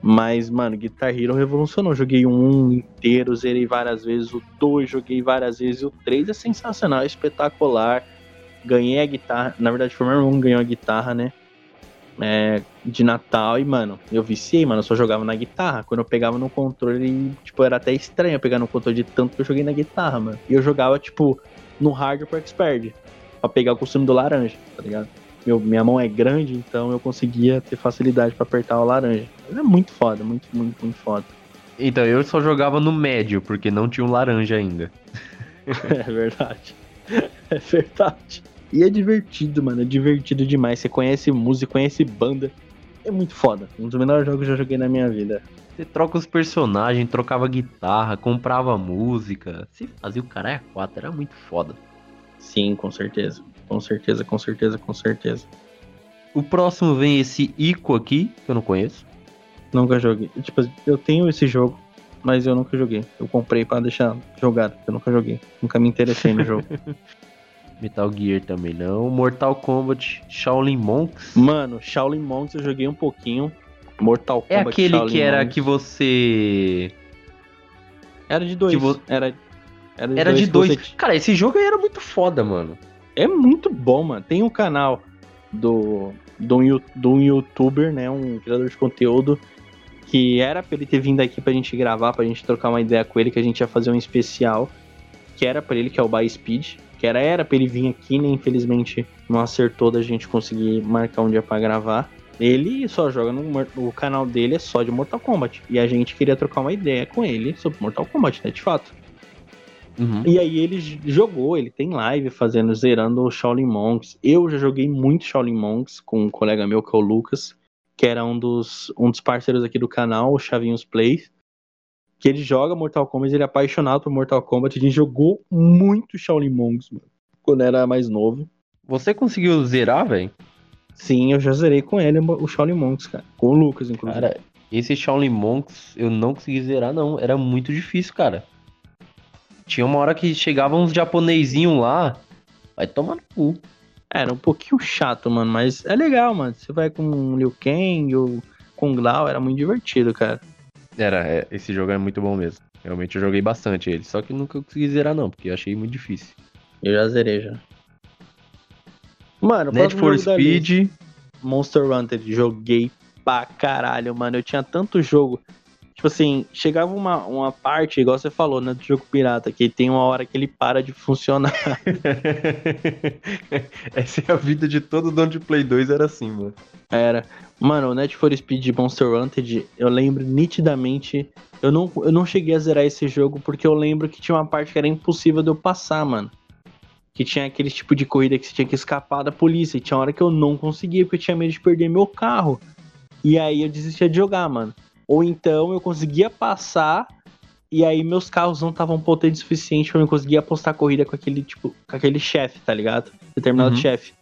Mas, mano, Guitar Hero revolucionou. Joguei o 1 inteiro, zerei várias vezes. O 2 joguei várias vezes. E o 3 é sensacional, é espetacular. Ganhei a guitarra. Na verdade, foi meu irmão que ganhou a guitarra, né? É, de Natal. E, mano, eu viciei, mano. Eu só jogava na guitarra. Quando eu pegava no controle, tipo, era até estranho eu pegar no controle de tanto que eu joguei na guitarra, mano. E eu jogava, tipo, no hard pro expert. Pra pegar o costume do laranja, tá ligado? Meu, minha mão é grande, então eu conseguia ter facilidade pra apertar o laranja. É muito foda, muito, muito, muito foda. Então, eu só jogava no médio, porque não tinha um laranja ainda. É verdade. É verdade. E é divertido, mano. É divertido demais. Você conhece música, conhece banda. É muito foda. Um dos melhores jogos que eu já joguei na minha vida. Você troca os personagens, trocava guitarra, comprava música. Você fazia o cara é quatro, era muito foda. Sim, com certeza. Com certeza, com certeza, com certeza. O próximo vem esse Ico aqui, que eu não conheço. Nunca joguei. Tipo, eu tenho esse jogo, mas eu nunca joguei. Eu comprei pra deixar jogado. Eu nunca joguei. Nunca me interessei no jogo. Metal Gear também não. Mortal Kombat, Shaolin Monks. Mano, Shaolin Monks eu joguei um pouquinho. Mortal É Kombat aquele Shaolin que era Monks. que você. Era de dois. vo- Era, era de Era dois de dois. você. Cara, esse jogo aí era muito foda, mano. É muito bom, mano. Tem um canal do, do, um do um youtuber, né? Um criador de conteúdo. Que era pra ele ter vindo aqui pra gente gravar, pra gente trocar uma ideia com ele, que a gente ia fazer um especial. Que era pra ele, que é o By Speed. Que era, era pra ele vir aqui, né? Infelizmente não acertou da gente conseguir marcar um dia pra gravar. Ele só joga no o canal dele é só de Mortal Kombat. E a gente queria trocar uma ideia com ele sobre Mortal Kombat, né? De fato. Uhum. E aí ele jogou, ele tem live fazendo, zerando o Shaolin Monks. Eu já joguei muito Shaolin Monks com um colega meu, que é o Lucas, que era um dos, um dos parceiros aqui do canal, o Chavinhos Plays. Que ele joga Mortal Kombat, ele é apaixonado por Mortal Kombat. A gente jogou muito Shaolin Monks, mano, quando era mais novo. Você conseguiu zerar, velho? Sim, eu já zerei com ele o Shaolin Monks, cara. Com o Lucas, inclusive. Cara, esse Shaolin Monks eu não consegui zerar, não. Era muito difícil, cara. Tinha uma hora que chegavam uns japonesinhos lá. Vai tomar no cu. Era um pouquinho chato, mano, mas é legal, mano. Você vai com o Liu Kang ou com o Glau, era muito divertido, cara. Era, é, esse jogo é muito bom mesmo. Realmente eu joguei bastante ele. Só que nunca consegui zerar, não, porque eu achei muito difícil. Eu já zerei já. Mano, próximo for Speed. Monster Hunter, joguei pra caralho, mano. Eu tinha tanto jogo. Tipo assim, chegava uma, uma parte, igual você falou, né, do jogo pirata, que tem uma hora que ele para de funcionar. Essa é a vida de todo dono de Play 2, era assim, mano. Era. Mano, o Need for Speed Monster Hunter, eu lembro nitidamente. Eu não, eu não cheguei a zerar esse jogo porque eu lembro que tinha uma parte que era impossível de eu passar, mano. Que tinha aquele tipo de corrida que você tinha que escapar da polícia. E tinha hora que eu não conseguia porque eu tinha medo de perder meu carro. E aí eu desistia de jogar, mano. Ou então eu conseguia passar e aí meus carros não estavam potentes o suficiente pra eu conseguir apostar a corrida com aquele tipo, com aquele chefe, tá ligado? Determinado Uhum. chefe.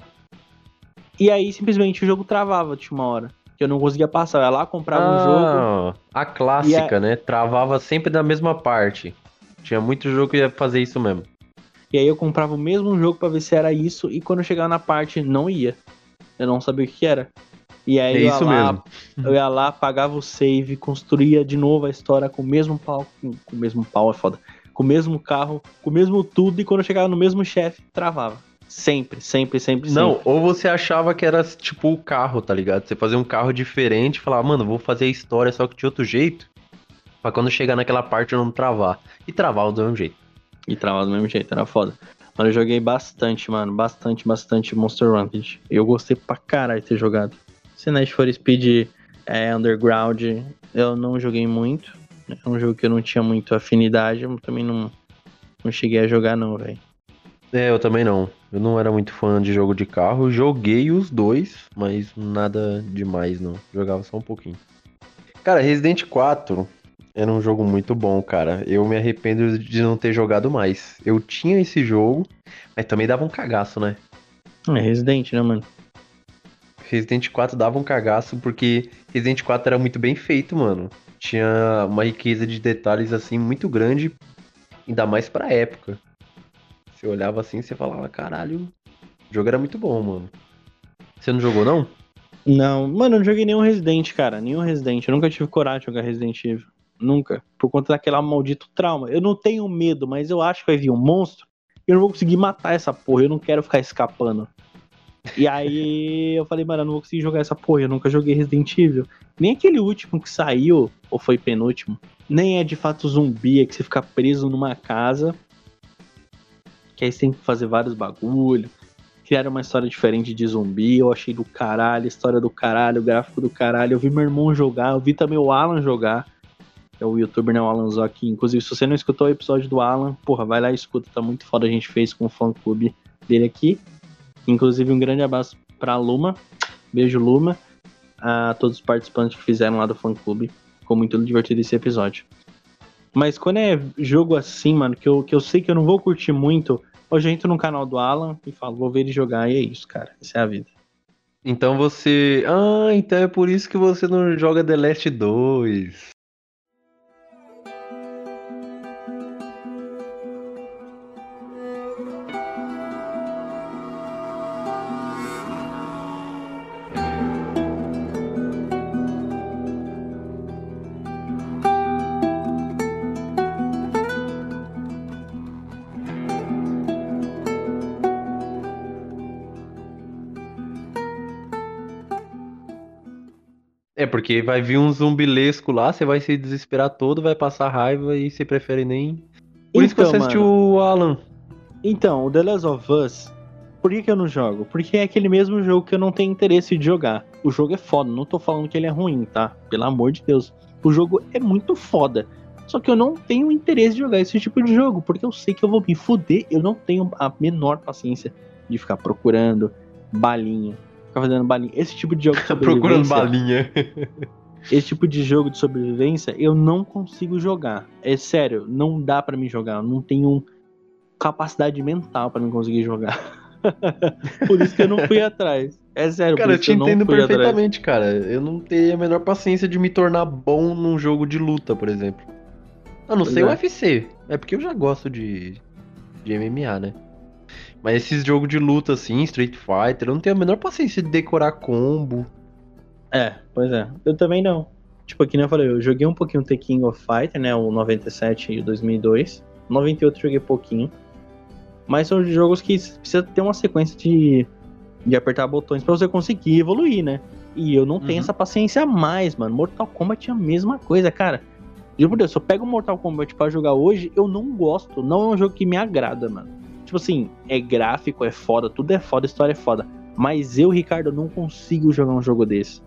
E aí simplesmente o jogo travava de uma hora. Que eu não conseguia passar. Eu ia lá, comprava um jogo. Ah, a clássica, né? Travava sempre da mesma parte. Tinha muito jogo que ia fazer isso mesmo. E aí eu comprava o mesmo jogo pra ver se era isso. E quando eu chegava na parte, não ia. Eu não sabia o que era. E aí É eu ia lá. Eu ia lá, pagava o save, construía de novo a história com o mesmo pau. Com, com o mesmo pau é foda. Com o mesmo carro, com o mesmo tudo. E quando eu chegava no mesmo chefe, travava. Sempre, sempre, sempre, Não, sempre. ou você achava que era tipo o carro, tá ligado? Você fazia um carro diferente e falava, mano, vou fazer a história só que de outro jeito. Pra quando chegar naquela parte eu não travar. E travava do mesmo jeito. E travava do mesmo jeito, era foda. Mano, eu joguei bastante, mano. Bastante, bastante Monster Hunter. Eu gostei pra caralho de ter jogado. Se Need for Speed é Underground, eu não joguei muito. É um jogo que eu não tinha muito afinidade, eu também não, não cheguei a jogar não, velho. É, eu também não. Eu não era muito fã de jogo de carro. Joguei os dois, mas nada demais, não. Jogava só um pouquinho. Cara, Resident 4 era um jogo muito bom, cara. Eu me arrependo de não ter jogado mais. Eu tinha esse jogo, mas também dava um cagaço, né? É Resident, né, mano? Resident 4 dava um cagaço porque Resident 4 era muito bem feito, mano. Tinha uma riqueza de detalhes assim muito grande, ainda mais pra época. Você olhava assim e falava, caralho, o jogo era muito bom, mano. Você não jogou, não? Não, mano, eu não joguei nenhum Resident, cara. Nenhum Resident. Eu nunca tive coragem de jogar Resident Evil. Nunca. Por conta daquela maldito trauma. Eu não tenho medo, mas eu acho que vai vir um monstro. Eu não vou conseguir matar essa porra. Eu não quero ficar escapando. E aí eu falei, mano, eu não vou conseguir jogar essa porra. Eu nunca joguei Resident Evil. Nem aquele último que saiu, ou foi penúltimo. Nem é de fato zumbi, é que você fica preso numa casa que aí você tem que fazer vários bagulho. Criaram uma história diferente de zumbi, eu achei do caralho, história do caralho, gráfico do caralho. Eu vi meu irmão jogar, eu vi também o Alan jogar. É o youtuber, né, o Alan Zock. Inclusive, se você não escutou o episódio do Alan, porra, vai lá e escuta, tá muito foda. A gente fez com o fã clube dele aqui. Inclusive, um grande abraço pra Luma. Beijo, Luma. A todos os participantes que fizeram lá do fã clube. Ficou muito divertido esse episódio. Mas quando é jogo assim, mano, que eu, que eu sei que eu não vou curtir muito, hoje eu entro no canal do Alan e falo, vou ver ele jogar, e é isso, cara. Essa é a vida. Então você. Ah, então é por isso que você não joga The Last 2. Porque vai vir um zumbilesco lá, você vai se desesperar todo, vai passar raiva e você prefere nem. Por isso que Então, você assistiu mano. o Alan. Então, o The Last of Us, por que, que eu não jogo? Porque é aquele mesmo jogo que eu não tenho interesse de jogar. O jogo é foda, não tô falando que ele é ruim, tá? Pelo amor de Deus. O jogo é muito foda. Só que eu não tenho interesse de jogar esse tipo de jogo, porque eu sei que eu vou me fuder. Eu não tenho a menor paciência de ficar procurando balinha. Ficar fazendo balinha. Esse tipo de jogo de Procurando sobrevivência- balinha. esse tipo de jogo de sobrevivência eu não consigo jogar. É sério, não dá pra mim jogar. Eu não tenho capacidade mental pra mim conseguir jogar. Por isso que eu não fui atrás. É sério, Cara, eu te eu não entendo fui atrás. perfeitamente, cara. Eu não tenho a menor paciência de me tornar bom num jogo de luta, por exemplo. A não Pois ser o é. UFC. É porque eu já gosto de, de MMA, né? Mas esses jogos de luta assim, Street Fighter, eu não tenho a menor paciência de decorar combo. É, pois é. Eu também não. Tipo, aqui nem eu falei, eu joguei um pouquinho The King of Fighter, né? O 97 e o 2002. 98 eu joguei pouquinho. Mas são jogos que precisa ter uma sequência de, de apertar botões pra você conseguir evoluir, né? E eu não tenho Uhum. essa paciência a mais, mano. Mortal Kombat é a mesma coisa, cara. Juro por Deus, se eu pego Mortal Kombat pra jogar hoje, eu não gosto. Não é um jogo que me agrada, mano. Tipo assim, é gráfico, é foda, tudo é foda, a história é foda. Mas eu, Ricardo, não consigo jogar um jogo desse.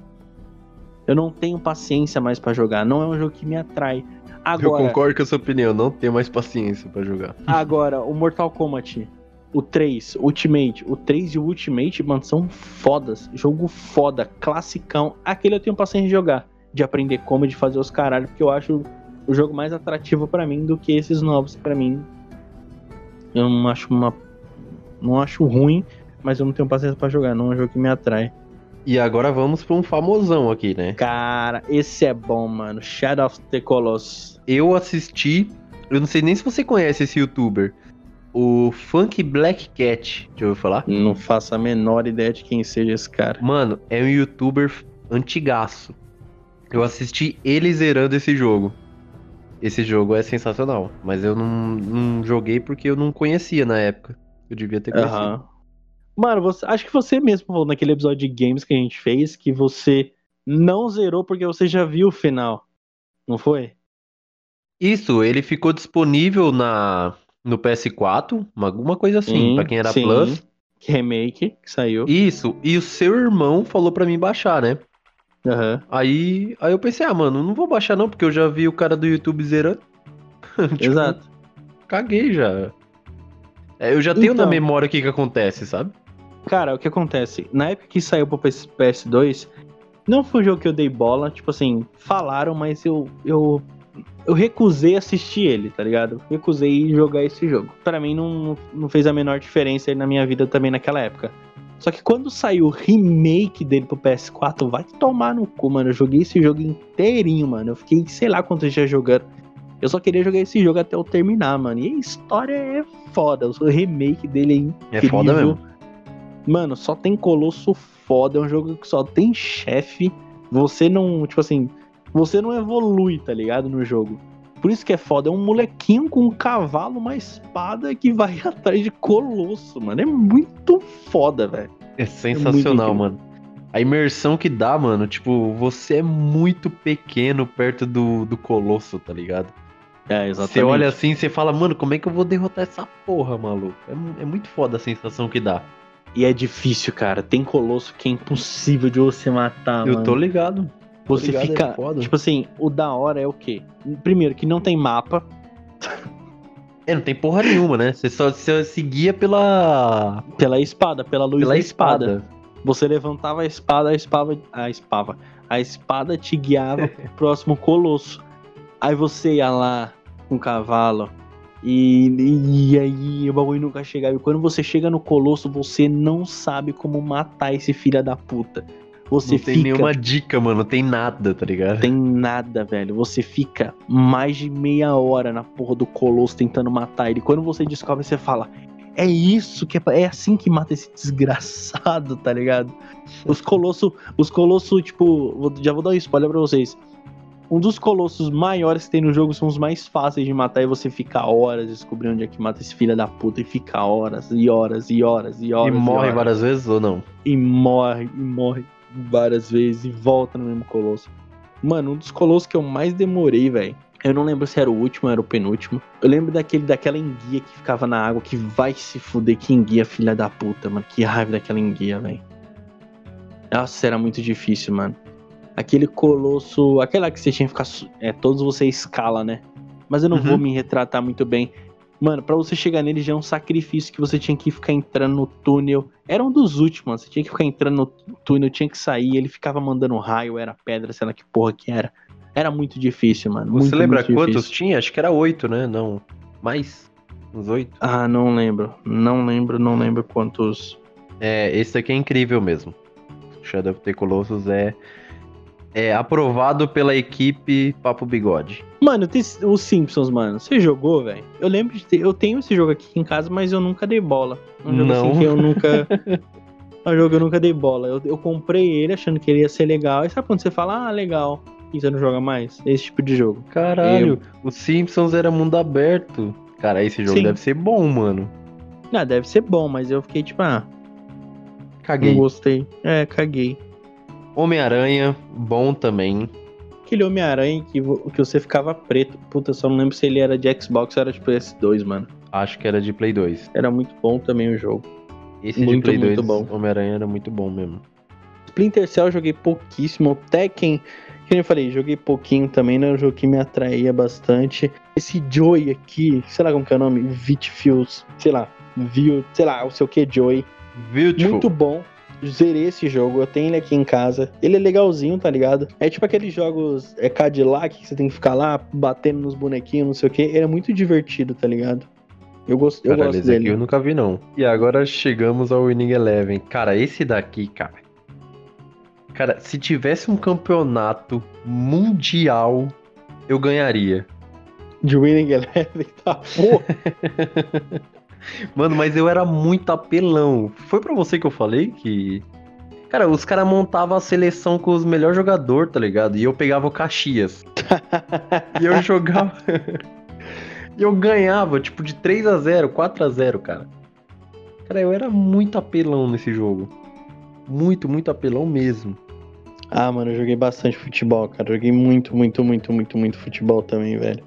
Eu não tenho paciência mais pra jogar. Não é um jogo que me atrai. Eu Agora, concordo com a sua opinião, não tenho mais paciência pra jogar. agora o Mortal Kombat, o 3, Ultimate, o 3 e o Ultimate, mano, são fodas. Jogo foda, classicão. Aquele eu tenho paciência de jogar, de aprender como, de fazer os caralho, porque eu acho o jogo mais atrativo pra mim do que esses novos pra mim. Eu não acho uma não acho ruim, mas eu não tenho paciência pra jogar, não é um jogo que me atrai. E agora vamos pra um famosão aqui, né? Cara, esse é bom, mano. Shadow of the Colossus. Eu assisti, eu não sei nem se você conhece esse youtuber, o Funk Black Cat. Já ouviu falar? Não faço a menor ideia de quem seja esse cara. Mano, é um youtuber antigaço. Eu assisti ele zerando esse jogo. Esse jogo é sensacional, mas eu não, não joguei porque eu não conhecia na época. Eu devia ter conhecido. Aham. Mano, você, acho que você mesmo falou naquele episódio de games que a gente fez que você não zerou porque você já viu o final. Não foi? Isso, ele ficou disponível na no PS4, uma- alguma coisa assim, Sim, pra quem era sim. Plus. Remake que saiu. Isso, e o seu irmão falou pra mim baixar, né? Aham. Aí, aí eu pensei, ah, mano, não vou baixar não, porque eu já vi o cara do YouTube zerando. Tipo, Exato. Caguei já. É, Eu já tenho na Então. memória o que que acontece, sabe? Cara, o que acontece? Na época que saiu pro PS- PS2, não foi um jogo que eu dei bola. Tipo assim, falaram, mas eu, eu, eu recusei assistir ele, tá ligado? Recusei jogar esse jogo. Pra mim, não, não fez a menor diferença aí na minha vida também naquela época. Só que quando saiu o remake dele pro PS4, vai tomar no cu, mano. Eu joguei esse jogo inteirinho, mano. Eu fiquei, sei lá quantos dias jogando. Eu só queria jogar esse jogo até eu terminar, mano. E a história é foda. O remake dele é incrível. É foda mesmo. Mano, só tem colosso foda, é um jogo que só tem chefe. Você não, tipo assim, você não evolui, tá ligado? No jogo. Por isso que é foda, é um molequinho com um cavalo, uma espada que vai atrás de colosso, mano. É muito foda, velho. É sensacional, incrível. mano. A imersão que dá, mano, tipo, você é muito pequeno perto do, do colosso, tá ligado? É, exatamente. Você olha assim e você fala, mano, como é que eu vou derrotar essa porra, maluco? É, é muito foda a sensação que dá. E é difícil, cara. Tem colosso que é impossível de você matar, eu mano. tô ligado. Você ligado, é fica. foda. tipo assim, o da hora é o quê? Primeiro, que não tem mapa. É, não tem porra nenhuma, né? Você só você seguia pela. Pela espada, pela luz pela da espada. espada. Você levantava a espada, a espada, a espada, a espada te guiava pro próximo colosso. Aí você ia lá com o cavalo e, e aí o bagulho nunca chegava. E quando você chega no colosso, você não sabe como matar esse filho da puta. Você não tem fica nenhuma dica, mano. Não tem nada, tá ligado? tem nada, velho. Você fica mais de meia hora na porra do colosso tentando matar ele. Quando você descobre, você fala: É isso que é, é assim que mata esse desgraçado, tá ligado? Os colossos, os colossos, tipo, já vou dar um spoiler pra vocês. Um dos colossos maiores que tem no jogo são os mais fáceis de matar e você fica horas descobrindo onde é que mata esse filho da puta e fica horas e horas e horas e E horas. morre horas várias vezes ou não? e morre, e morre várias vezes e volta no mesmo colosso. Mano, um dos colossos que eu mais demorei, velho. Eu não lembro se era o último ou era o penúltimo. Eu lembro daquele, daquela enguia que ficava na água, que vai se fuder, que enguia, filha da puta, mano. Que raiva daquela enguia, velho. Nossa, era muito difícil, mano. Aquele colosso. Aquela que você tinha que ficar. É, todos você escala, né? Mas eu não Uhum. vou me retratar muito bem. Mano, pra você chegar nele já é um sacrifício que você tinha que ficar entrando no túnel. Era um dos últimos, você tinha que ficar entrando no túnel, tinha que sair, ele ficava mandando raio, era pedra, sei lá que porra que era. Era muito difícil, mano. Você muito, lembra muito quantos difícil. tinha? Acho que era oito, né? Não. Mais? Uns oito? Ah, não lembro. Não lembro, não lembro quantos. É, esse aqui é incrível mesmo. Shadow of the Colossus é, é aprovado pela equipe Papo Bigode. Mano, tem os Simpsons, mano. Você jogou, velho? Eu lembro de ter. Eu tenho esse jogo aqui em casa, mas eu nunca dei bola. Um jogo Não. assim que eu nunca. É um jogo que eu nunca dei bola. Eu, eu comprei ele achando que ele ia ser legal. E sabe quando você fala, ah, legal. E você não joga mais? Esse tipo de jogo. Caralho, os Simpsons era mundo aberto. Cara, esse jogo Sim. deve ser bom, mano. Ah, deve ser bom, mas eu fiquei tipo, ah, Caguei. não gostei. É, caguei. Homem-Aranha, bom também. Aquele Homem-Aranha que, que você ficava preto. Puta, só não lembro se ele era de Xbox ou era de PS2, mano. Acho que era de Play 2. Era muito bom também o jogo. Esse Muito, de Play muito 2, bom. Homem-Aranha era muito bom mesmo. Splinter Cell eu joguei pouquíssimo. Tekken, que eu falei, joguei pouquinho também, não é um jogo que me atraía bastante. Esse Joy aqui, sei lá como que é o nome, Vitfields, sei lá, Viu, sei lá, o seu que Joy. Beautiful. Muito bom. Zerei esse jogo, eu tenho ele aqui em casa. Ele é legalzinho, tá ligado? É tipo aqueles jogos é Cadillac que você tem que ficar lá batendo nos bonequinhos, não sei o que. Ele é muito divertido, tá ligado? Eu, gosto, eu Caralho, gosto dele. eu nunca vi, não. E agora chegamos ao Winning Eleven. Cara, esse daqui, cara. Cara, se tivesse um campeonato mundial, eu ganharia. De Winning Eleven, tá? Pô, Mano, mas eu era muito apelão. Foi pra você que eu falei que. Cara, os caras montavam a seleção com os melhores jogadores, tá ligado? E eu pegava o Caxias. e eu jogava. e eu ganhava, tipo, de 3 a 0 4 a 0 cara. Cara, eu era muito apelão nesse jogo. Muito, muito apelão mesmo. Ah, mano, eu joguei bastante futebol, cara. Joguei muito, muito, muito, muito, muito futebol também, velho.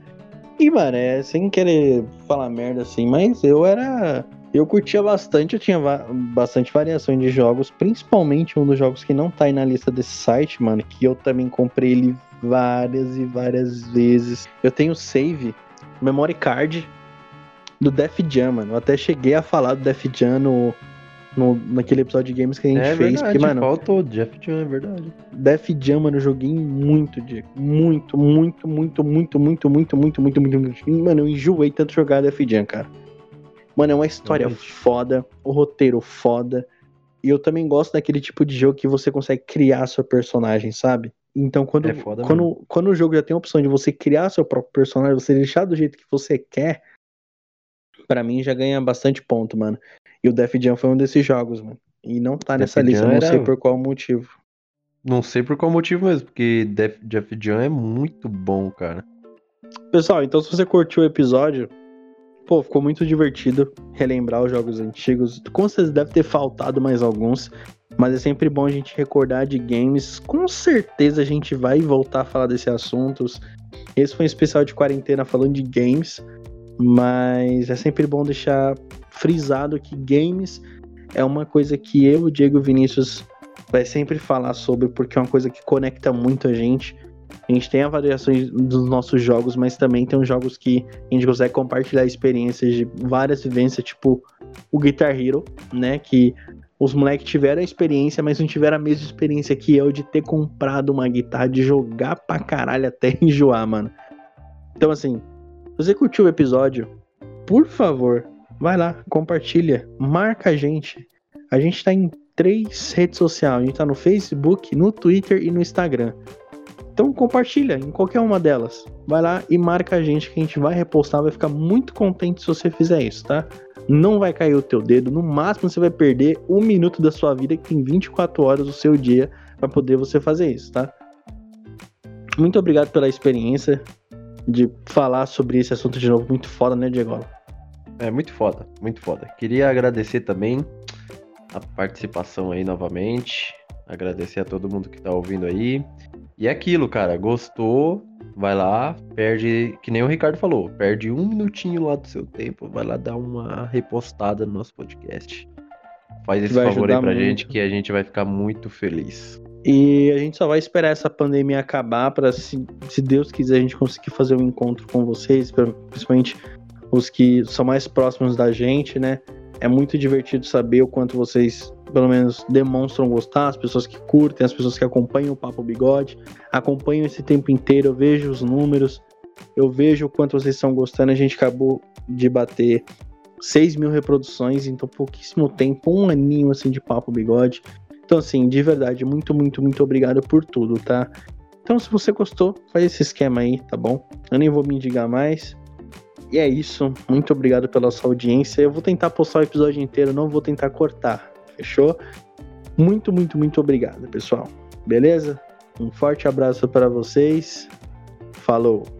E, mano, é sem querer falar merda assim, mas eu era. Eu curtia bastante, eu tinha va- bastante variação de jogos, principalmente um dos jogos que não tá aí na lista desse site, mano, que eu também comprei ele várias e várias vezes. Eu tenho save, memory card do Def Jam, mano. Eu até cheguei a falar do Def Jam no, no, naquele episódio de games que a gente é fez. verdade, porque, mano, faltou Jeff John, é verdade. Def Jam, mano, eu joguei muito, Diego. Muito, muito, muito, muito, muito, muito, muito, muito, muito, muito. Mano, eu enjoei tanto jogar Def Jam, cara. Mano, é uma história Realmente. foda, o roteiro foda. E eu também gosto daquele tipo de jogo que você consegue criar seu personagem, sabe? Então, quando, É foda quando, quando o jogo já tem a opção de você criar seu próprio personagem, você deixar do jeito que você quer, pra mim já ganha bastante ponto, mano. E o Def Jam foi um desses jogos, mano. E não tá Def nessa lista, Jam não era- sei por qual motivo. Não sei por qual motivo mesmo, porque Def, Jeff John é muito bom, cara. Pessoal, então se você curtiu o episódio, pô, ficou muito divertido relembrar os jogos antigos. Com certeza deve ter faltado mais alguns, mas é sempre bom a gente recordar de games. Com certeza a gente vai voltar a falar desses assuntos. Esse foi um especial de quarentena falando de games, mas é sempre bom deixar frisado que games é uma coisa que eu, Diego e Vinícius vai sempre falar sobre, porque é uma coisa que conecta muito a gente. A gente tem avaliações dos nossos jogos, mas também tem uns jogos que a gente consegue compartilhar experiências de várias vivências, tipo o Guitar Hero, né? Que os moleques tiveram a experiência, mas não tiveram a mesma experiência que eu de ter comprado uma guitarra, de jogar pra caralho até enjoar, mano. Então, assim, você curtiu o episódio, por favor, vai lá, compartilha, marca a gente. A gente tá em três redes sociais. A gente tá no Facebook, no Twitter e no Instagram. Então compartilha em qualquer uma delas. Vai lá e marca a gente que a gente vai repostar, vai ficar muito contente se você fizer isso, tá? Não vai cair o teu dedo, no máximo você vai perder um minuto da sua vida que tem 24 horas do seu dia para poder você fazer isso, tá? Muito obrigado pela experiência de falar sobre esse assunto de novo, muito foda, né, Diego? É muito foda, muito foda. Queria agradecer também a participação aí novamente. Agradecer a todo mundo que tá ouvindo aí. E é aquilo, cara, gostou? Vai lá, perde, que nem o Ricardo falou, perde um minutinho lá do seu tempo, vai lá dar uma repostada no nosso podcast. Faz esse favor aí pra muito. gente que a gente vai ficar muito feliz. E a gente só vai esperar essa pandemia acabar para, se, se Deus quiser, a gente conseguir fazer um encontro com vocês, principalmente os que são mais próximos da gente, né? É muito divertido saber o quanto vocês, pelo menos, demonstram gostar, as pessoas que curtem, as pessoas que acompanham o Papo Bigode, acompanham esse tempo inteiro, eu vejo os números, eu vejo o quanto vocês estão gostando. A gente acabou de bater 6 mil reproduções, então pouquíssimo tempo, um aninho assim de Papo Bigode. Então, assim, de verdade, muito, muito, muito obrigado por tudo, tá? Então, se você gostou, faz esse esquema aí, tá bom? Eu nem vou me indicar mais. E é isso. Muito obrigado pela sua audiência. Eu vou tentar postar o episódio inteiro, não vou tentar cortar. Fechou? Muito, muito, muito obrigado, pessoal. Beleza? Um forte abraço para vocês. Falou!